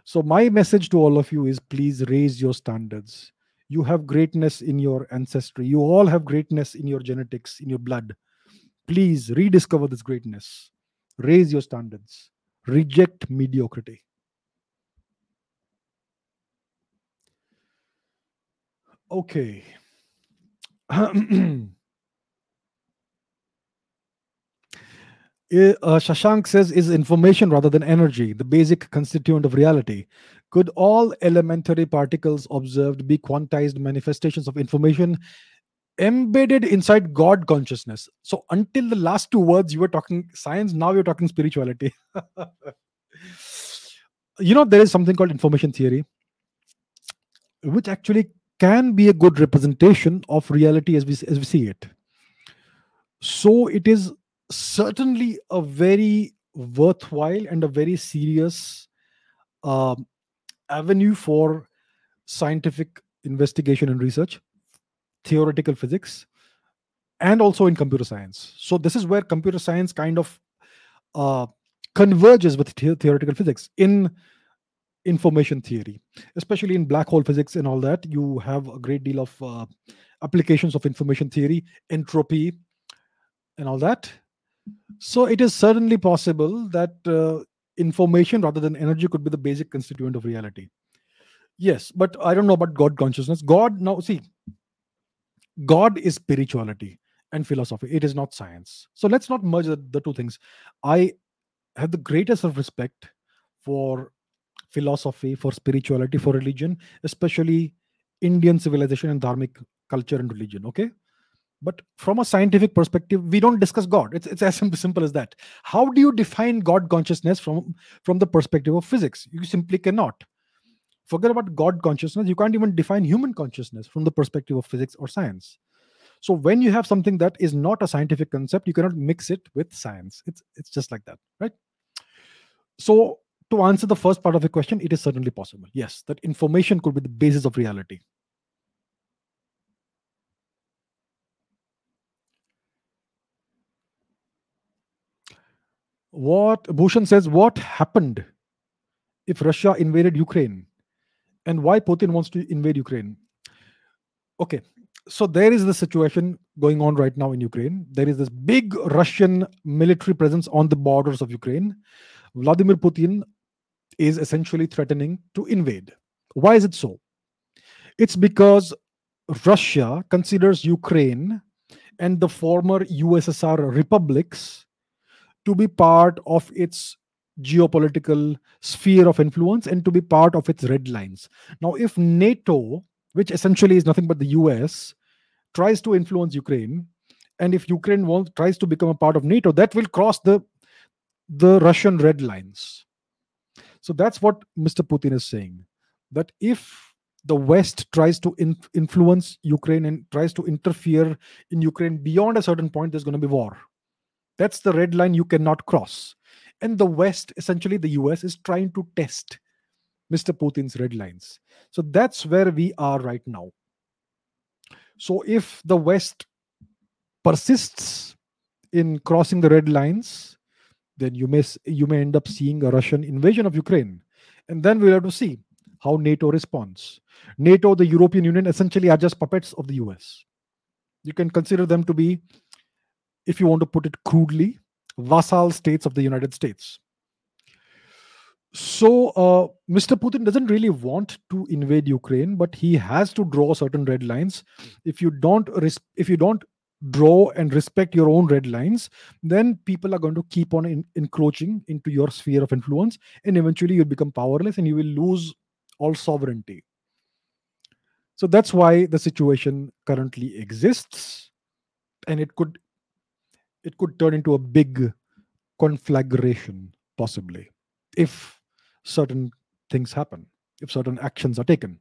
So, my message to all of you is please raise your standards. You have greatness in your ancestry. You all have greatness in your genetics, in your blood. Please rediscover this greatness. Raise your standards. Reject mediocrity. Okay. uh, Shashank says, is information rather than energy the basic constituent of reality? Could all elementary particles observed be quantized manifestations of information embedded inside God consciousness? So, until the last two words, you were talking science, now you're talking spirituality. you know, there is something called information theory, which actually can be a good representation of reality as we, as we see it. So, it is certainly a very worthwhile and a very serious um, avenue for scientific investigation and research, theoretical physics, and also in computer science. So, this is where computer science kind of uh, converges with the- theoretical physics in information theory, especially in black hole physics and all that. You have a great deal of uh, applications of information theory, entropy, and all that. So it is certainly possible that uh, information rather than energy could be the basic constituent of reality. Yes, but I don't know about God consciousness. God, now see, God is spirituality and philosophy. It is not science. So let's not merge the, the two things. I have the greatest of respect for philosophy, for spirituality, for religion, especially Indian civilization and dharmic culture and religion. Okay but from a scientific perspective we don't discuss god. It's, it's as simple as that. How do you define god consciousness from from the perspective of physics? You simply cannot. Forget about god consciousness. You can't even define human consciousness from the perspective of physics or science. So when you have something that is not a scientific concept you cannot mix it with science. It's it's just like that right? So to answer the first part of the question it is certainly possible. Yes that information could be the basis of reality What Bhushan says, what happened if Russia invaded Ukraine and why Putin wants to invade Ukraine? Okay, so there is the situation going on right now in Ukraine. There is this big Russian military presence on the borders of Ukraine. Vladimir Putin is essentially threatening to invade. Why is it so? It's because Russia considers Ukraine and the former USSR republics to be part of its geopolitical sphere of influence and to be part of its red lines. Now, if NATO, which essentially is nothing but the US, tries to influence Ukraine, and if Ukraine wants, tries to become a part of NATO, that will cross the the Russian red lines. So that's what Mr. Putin is saying. That if the West tries to in- influence Ukraine and tries to interfere in Ukraine beyond a certain point, there's going to be war. That's the red line you cannot cross. And the West, essentially the US, is trying to test Mr. Putin's red lines. So that's where we are right now. So if the West persists in crossing the red lines, then you may you may end up seeing a Russian invasion of Ukraine, and then we'll have to see how NATO responds. NATO, the European Union, essentially are just puppets of the US. You can consider them to be if you want to put it crudely, vassal states of the United States. So, uh, Mr. Putin doesn't really want to invade Ukraine, but he has to draw certain red lines. If you don't, res- if you don't draw and respect your own red lines, then people are going to keep on in- encroaching into your sphere of influence, and eventually you'll become powerless and you will lose all sovereignty. So that's why the situation currently exists, and it could it could turn into a big conflagration possibly if certain things happen if certain actions are taken.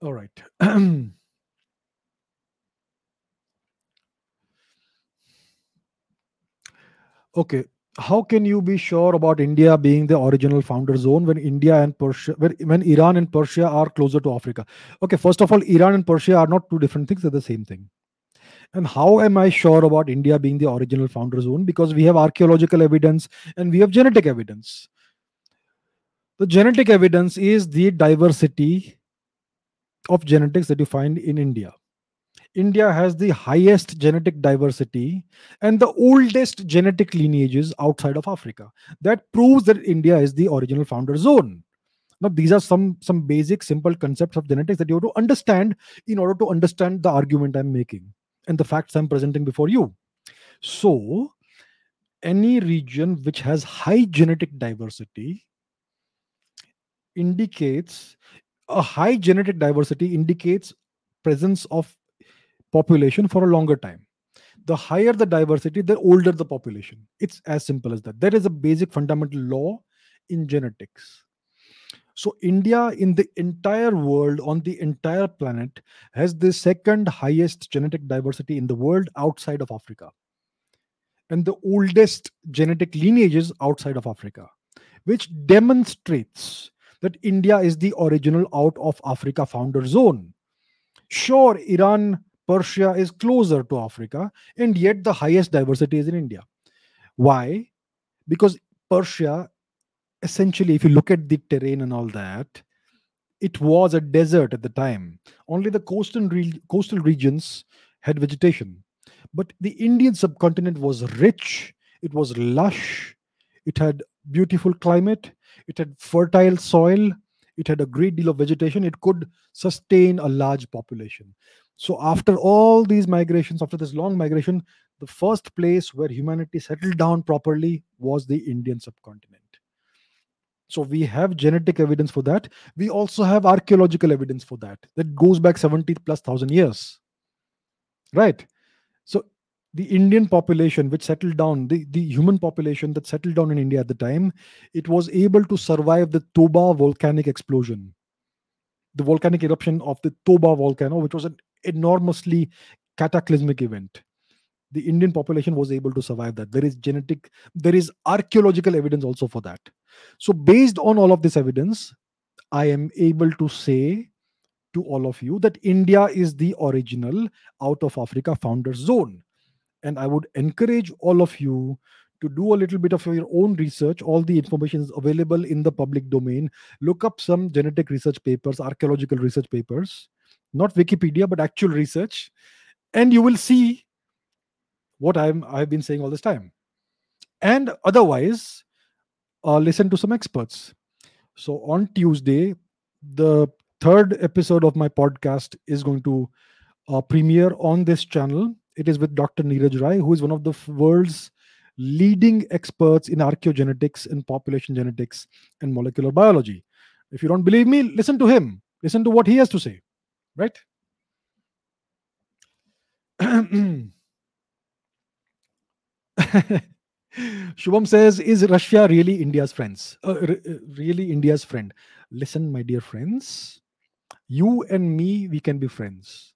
All right. Okay how can you be sure about india being the original founder zone when india and persia when, when iran and persia are closer to africa? Okay first of all iran and persia are not two different things they're the same thing And how am I sure about India being the original founder zone? Because we have archaeological evidence and we have genetic evidence. The genetic evidence is the diversity of genetics that you find in India. India has the highest genetic diversity and the oldest genetic lineages outside of Africa. That proves that India is the original founder zone. Now, these are some some basic, simple concepts of genetics that you have to understand in order to understand the argument I'm making and the facts I'm presenting before you. So, any region which has high genetic diversity indicates a high genetic diversity indicates presence of population for a longer time. The higher the diversity the older the population. It's as simple as that. There is a basic fundamental law in genetics so india in the entire world on the entire planet has the second highest genetic diversity in the world outside of africa and the oldest genetic lineages outside of africa which demonstrates that India is the original out of Africa founder zone. Sure, Iran, Persia is closer to Africa, and yet the highest diversity is in India. Why? Because Persia, essentially, if you look at the terrain and all that, it was a desert at the time. Only the coastal, re- coastal regions had vegetation. But the Indian subcontinent was rich, it was lush, it had beautiful climate, it had fertile soil, it had a great deal of vegetation, it could sustain a large population. So, after all these migrations, after this long migration, the first place where humanity settled down properly was the Indian subcontinent. So, we have genetic evidence for that. We also have archaeological evidence for that. That goes back 70 plus thousand years. Right? So, the Indian population which settled down, the, the human population that settled down in India at the time, it was able to survive the Toba volcanic explosion. The volcanic eruption of the Toba volcano, which was an enormously cataclysmic event. The Indian population was able to survive that. There is genetic, there is archaeological evidence also for that. So, based on all of this evidence, I am able to say to all of you that India is the original out of Africa founder zone and i would encourage all of you to do a little bit of your own research all the information is available in the public domain look up some genetic research papers archaeological research papers not wikipedia but actual research and you will see what i'm i've been saying all this time and otherwise uh, listen to some experts so on tuesday the third episode of my podcast is going to uh, premiere on this channel it is with Dr. Neeraj Rai, who is one of the world's leading experts in archaeogenetics and population genetics and molecular biology. If you don't believe me, listen to him. Listen to what he has to say. Right? Shubham says, Is Russia really India's friends? Uh, r- uh, really India's friend? Listen, my dear friends, you and me, we can be friends.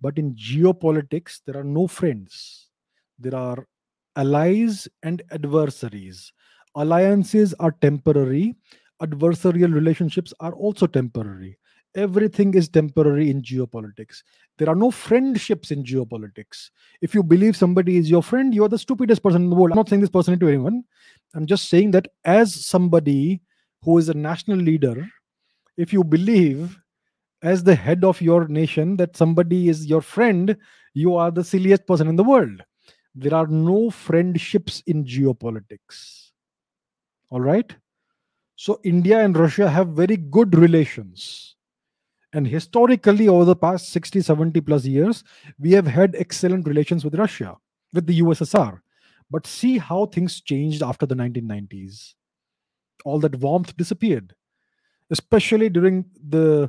But in geopolitics, there are no friends. There are allies and adversaries. Alliances are temporary, adversarial relationships are also temporary. Everything is temporary in geopolitics. There are no friendships in geopolitics. If you believe somebody is your friend, you are the stupidest person in the world. I'm not saying this personally to anyone. I'm just saying that as somebody who is a national leader, if you believe as the head of your nation that somebody is your friend, you are the silliest person in the world. There are no friendships in geopolitics. All right? So, India and Russia have very good relations. And historically, over the past 60, 70 plus years, we have had excellent relations with Russia, with the USSR. But see how things changed after the 1990s. All that warmth disappeared, especially during the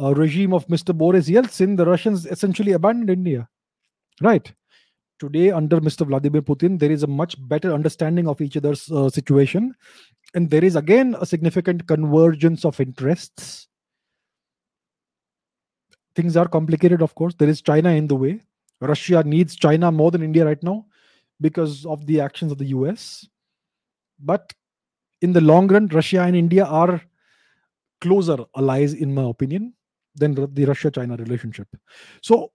uh, regime of Mr. Boris Yeltsin, the Russians essentially abandoned India. Right. Today, under Mr. Vladimir Putin, there is a much better understanding of each other's uh, situation. And there is again a significant convergence of interests. Things are complicated, of course. There is China in the way. Russia needs China more than India right now because of the actions of the US. But in the long run, Russia and India are closer allies, in my opinion than the Russia China relationship. So,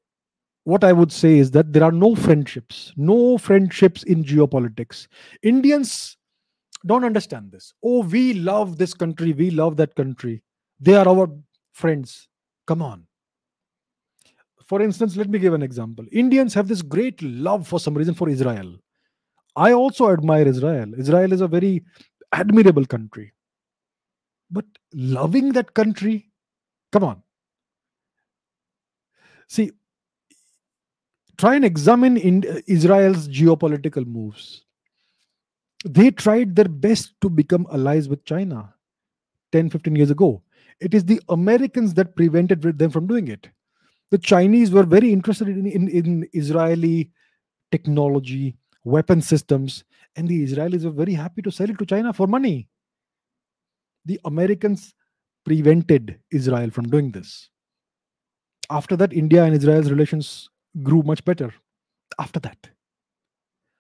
what I would say is that there are no friendships, no friendships in geopolitics. Indians don't understand this. Oh, we love this country, we love that country. They are our friends. Come on. For instance, let me give an example. Indians have this great love for some reason for Israel. I also admire Israel. Israel is a very admirable country. But loving that country, come on. See, try and examine in Israel's geopolitical moves. They tried their best to become allies with China 10, 15 years ago. It is the Americans that prevented them from doing it. The Chinese were very interested in, in, in Israeli technology, weapon systems, and the Israelis were very happy to sell it to China for money. The Americans prevented Israel from doing this. After that, India and Israel's relations grew much better. After that.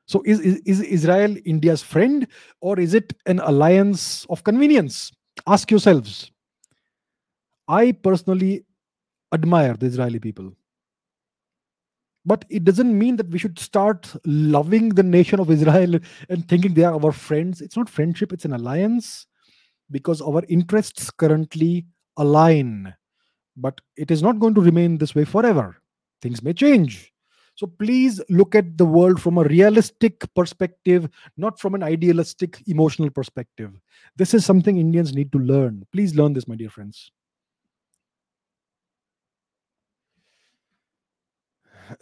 So is, is, is Israel India's friend or is it an alliance of convenience? Ask yourselves. I personally admire the Israeli people. But it doesn't mean that we should start loving the nation of Israel and thinking they are our friends. It's not friendship, it's an alliance because our interests currently align. But it is not going to remain this way forever. Things may change. So please look at the world from a realistic perspective, not from an idealistic, emotional perspective. This is something Indians need to learn. Please learn this, my dear friends.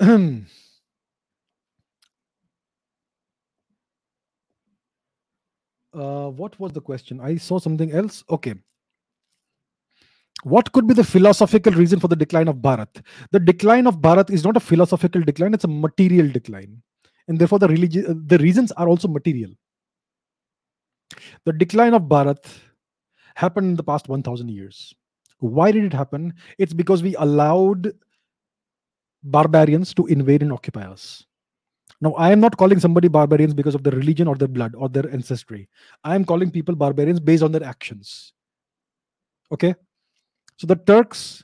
uh, what was the question? I saw something else. Okay. What could be the philosophical reason for the decline of Bharat? The decline of Bharat is not a philosophical decline, it's a material decline. And therefore, the, religi- the reasons are also material. The decline of Bharat happened in the past 1000 years. Why did it happen? It's because we allowed barbarians to invade and occupy us. Now, I am not calling somebody barbarians because of their religion or their blood or their ancestry. I am calling people barbarians based on their actions. Okay? So the Turks,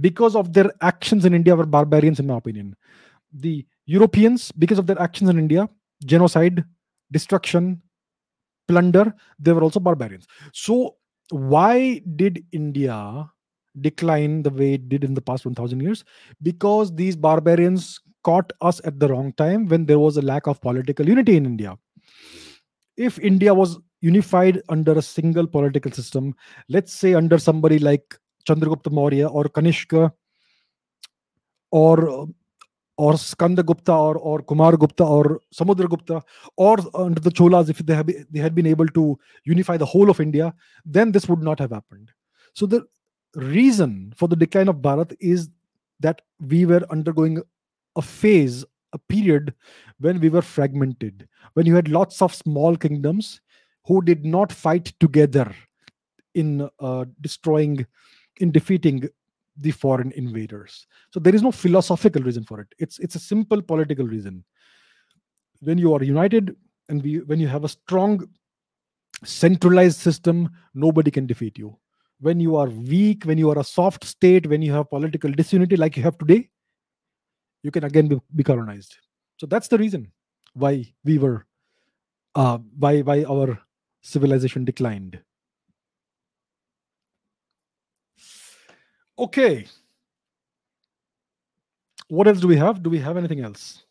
because of their actions in India, were barbarians, in my opinion. The Europeans, because of their actions in India, genocide, destruction, plunder, they were also barbarians. So, why did India decline the way it did in the past 1000 years because these barbarians caught us at the wrong time when there was a lack of political unity in India. If India was unified under a single political system, let's say under somebody like Chandragupta Maurya or Kanishka or or Skanda Gupta or, or Kumar Gupta or Samudra Gupta or under the Cholas, if they had been able to unify the whole of India, then this would not have happened. So the reason for the decline of Bharat is that we were undergoing a phase, a period when we were fragmented, when you had lots of small kingdoms who did not fight together in uh, destroying, in defeating the foreign invaders. So there is no philosophical reason for it. It's it's a simple political reason. When you are united and we, when you have a strong centralized system, nobody can defeat you when you are weak, when you are a soft state, when you have political disunity like you have today, you can again be, be colonized. So that's the reason why we were, uh, why why our civilization declined. Okay. What else do we have? Do we have anything else?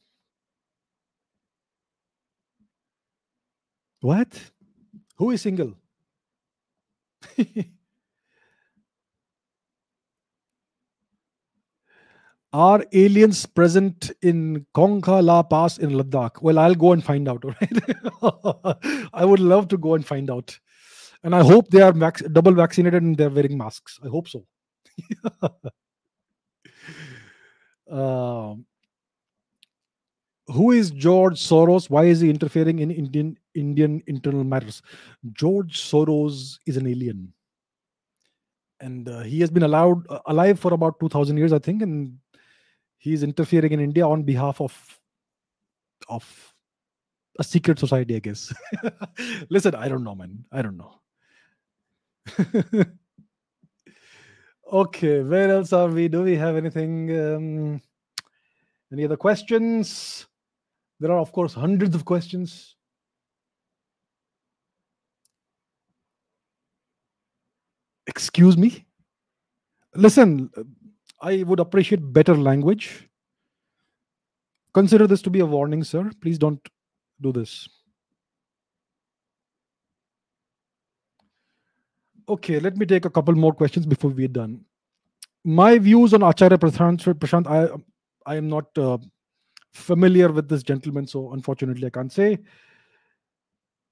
What? Who is single? Are aliens present in Kongkha La Pass in Ladakh? Well, I'll go and find out. Right? I would love to go and find out. And I hope they are vac- double vaccinated and they're wearing masks. I hope so. uh, who is George Soros? Why is he interfering in Indian Indian internal matters? George Soros is an alien, and uh, he has been allowed uh, alive for about two thousand years, I think, and he's interfering in India on behalf of of a secret society, I guess. Listen, I don't know, man. I don't know. okay, where else are we? Do we have anything? Um, any other questions? There are, of course, hundreds of questions. Excuse me? Listen, I would appreciate better language. Consider this to be a warning, sir. Please don't do this. Okay, let me take a couple more questions before we're done. My views on Acharya Prashant, Prashant I, I am not uh, familiar with this gentleman, so unfortunately I can't say.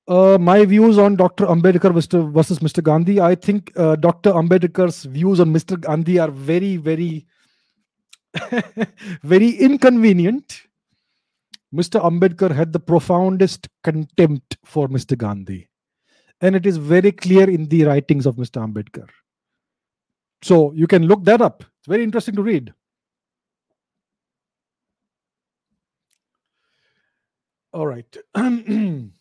Uh, my views on Dr. Ambedkar versus Mr. Gandhi. I think uh, Dr. Ambedkar's views on Mr. Gandhi are very, very, very inconvenient. Mr. Ambedkar had the profoundest contempt for Mr. Gandhi. And it is very clear in the writings of Mr. Ambedkar. So you can look that up. It's very interesting to read. All right.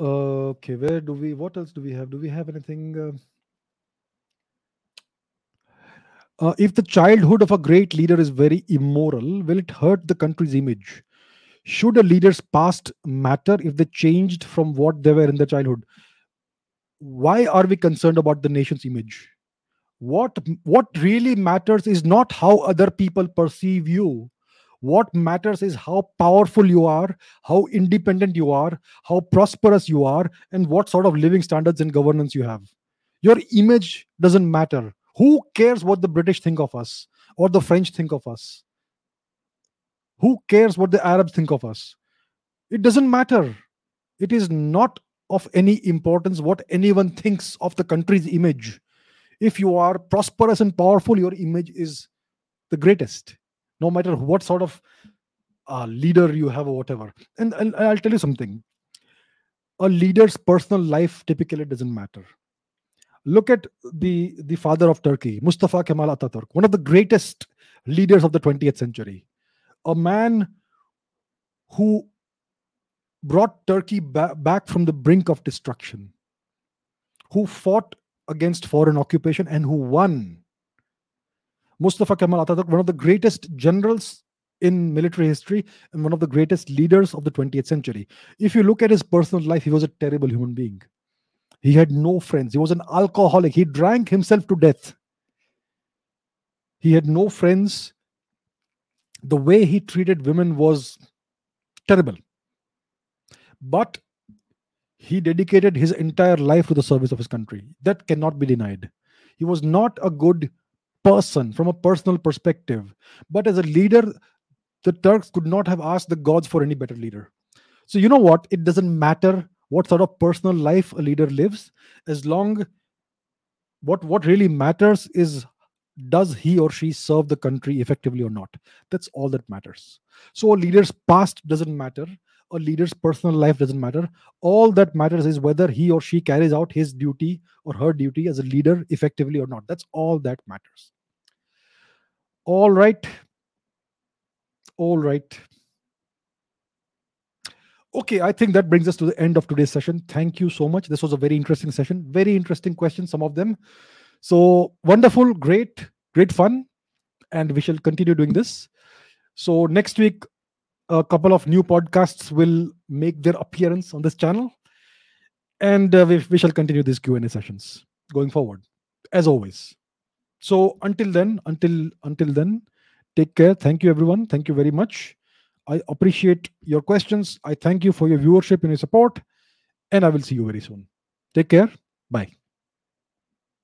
okay, where do we, what else do we have? Do we have anything? Uh, uh, if the childhood of a great leader is very immoral, will it hurt the country's image? Should a leader's past matter if they changed from what they were in their childhood? Why are we concerned about the nation's image? What what really matters is not how other people perceive you. What matters is how powerful you are, how independent you are, how prosperous you are, and what sort of living standards and governance you have. Your image doesn't matter who cares what the British think of us or the French think of us? Who cares what the Arabs think of us? It doesn't matter. It is not of any importance what anyone thinks of the country's image. If you are prosperous and powerful, your image is the greatest, no matter what sort of uh, leader you have or whatever. And, and I'll tell you something. A leader's personal life typically doesn't matter. Look at the the father of turkey mustafa kemal ataturk one of the greatest leaders of the 20th century. A man who brought turkey ba- back from the brink of destruction who fought against foreign occupation and who won mustafa kemal ataturk one of the greatest generals in military history and one of the greatest leaders of the 20th century if you look at his personal life he was a terrible human being he had no friends. He was an alcoholic. He drank himself to death. He had no friends. The way he treated women was terrible. But he dedicated his entire life to the service of his country. That cannot be denied. He was not a good person from a personal perspective. But as a leader, the Turks could not have asked the gods for any better leader. So, you know what? It doesn't matter what sort of personal life a leader lives as long what what really matters is does he or she serve the country effectively or not that's all that matters so a leader's past doesn't matter a leader's personal life doesn't matter all that matters is whether he or she carries out his duty or her duty as a leader effectively or not that's all that matters all right all right Okay, I think that brings us to the end of today's session. Thank you so much. This was a very interesting session. Very interesting questions, some of them. So wonderful, great, great fun. And we shall continue doing this. So next week, a couple of new podcasts will make their appearance on this channel. And uh, we, we shall continue these Q&A sessions going forward, as always. So until then, until until then, take care. Thank you, everyone. Thank you very much. I appreciate your questions. I thank you for your viewership and your support. And I will see you very soon. Take care. Bye.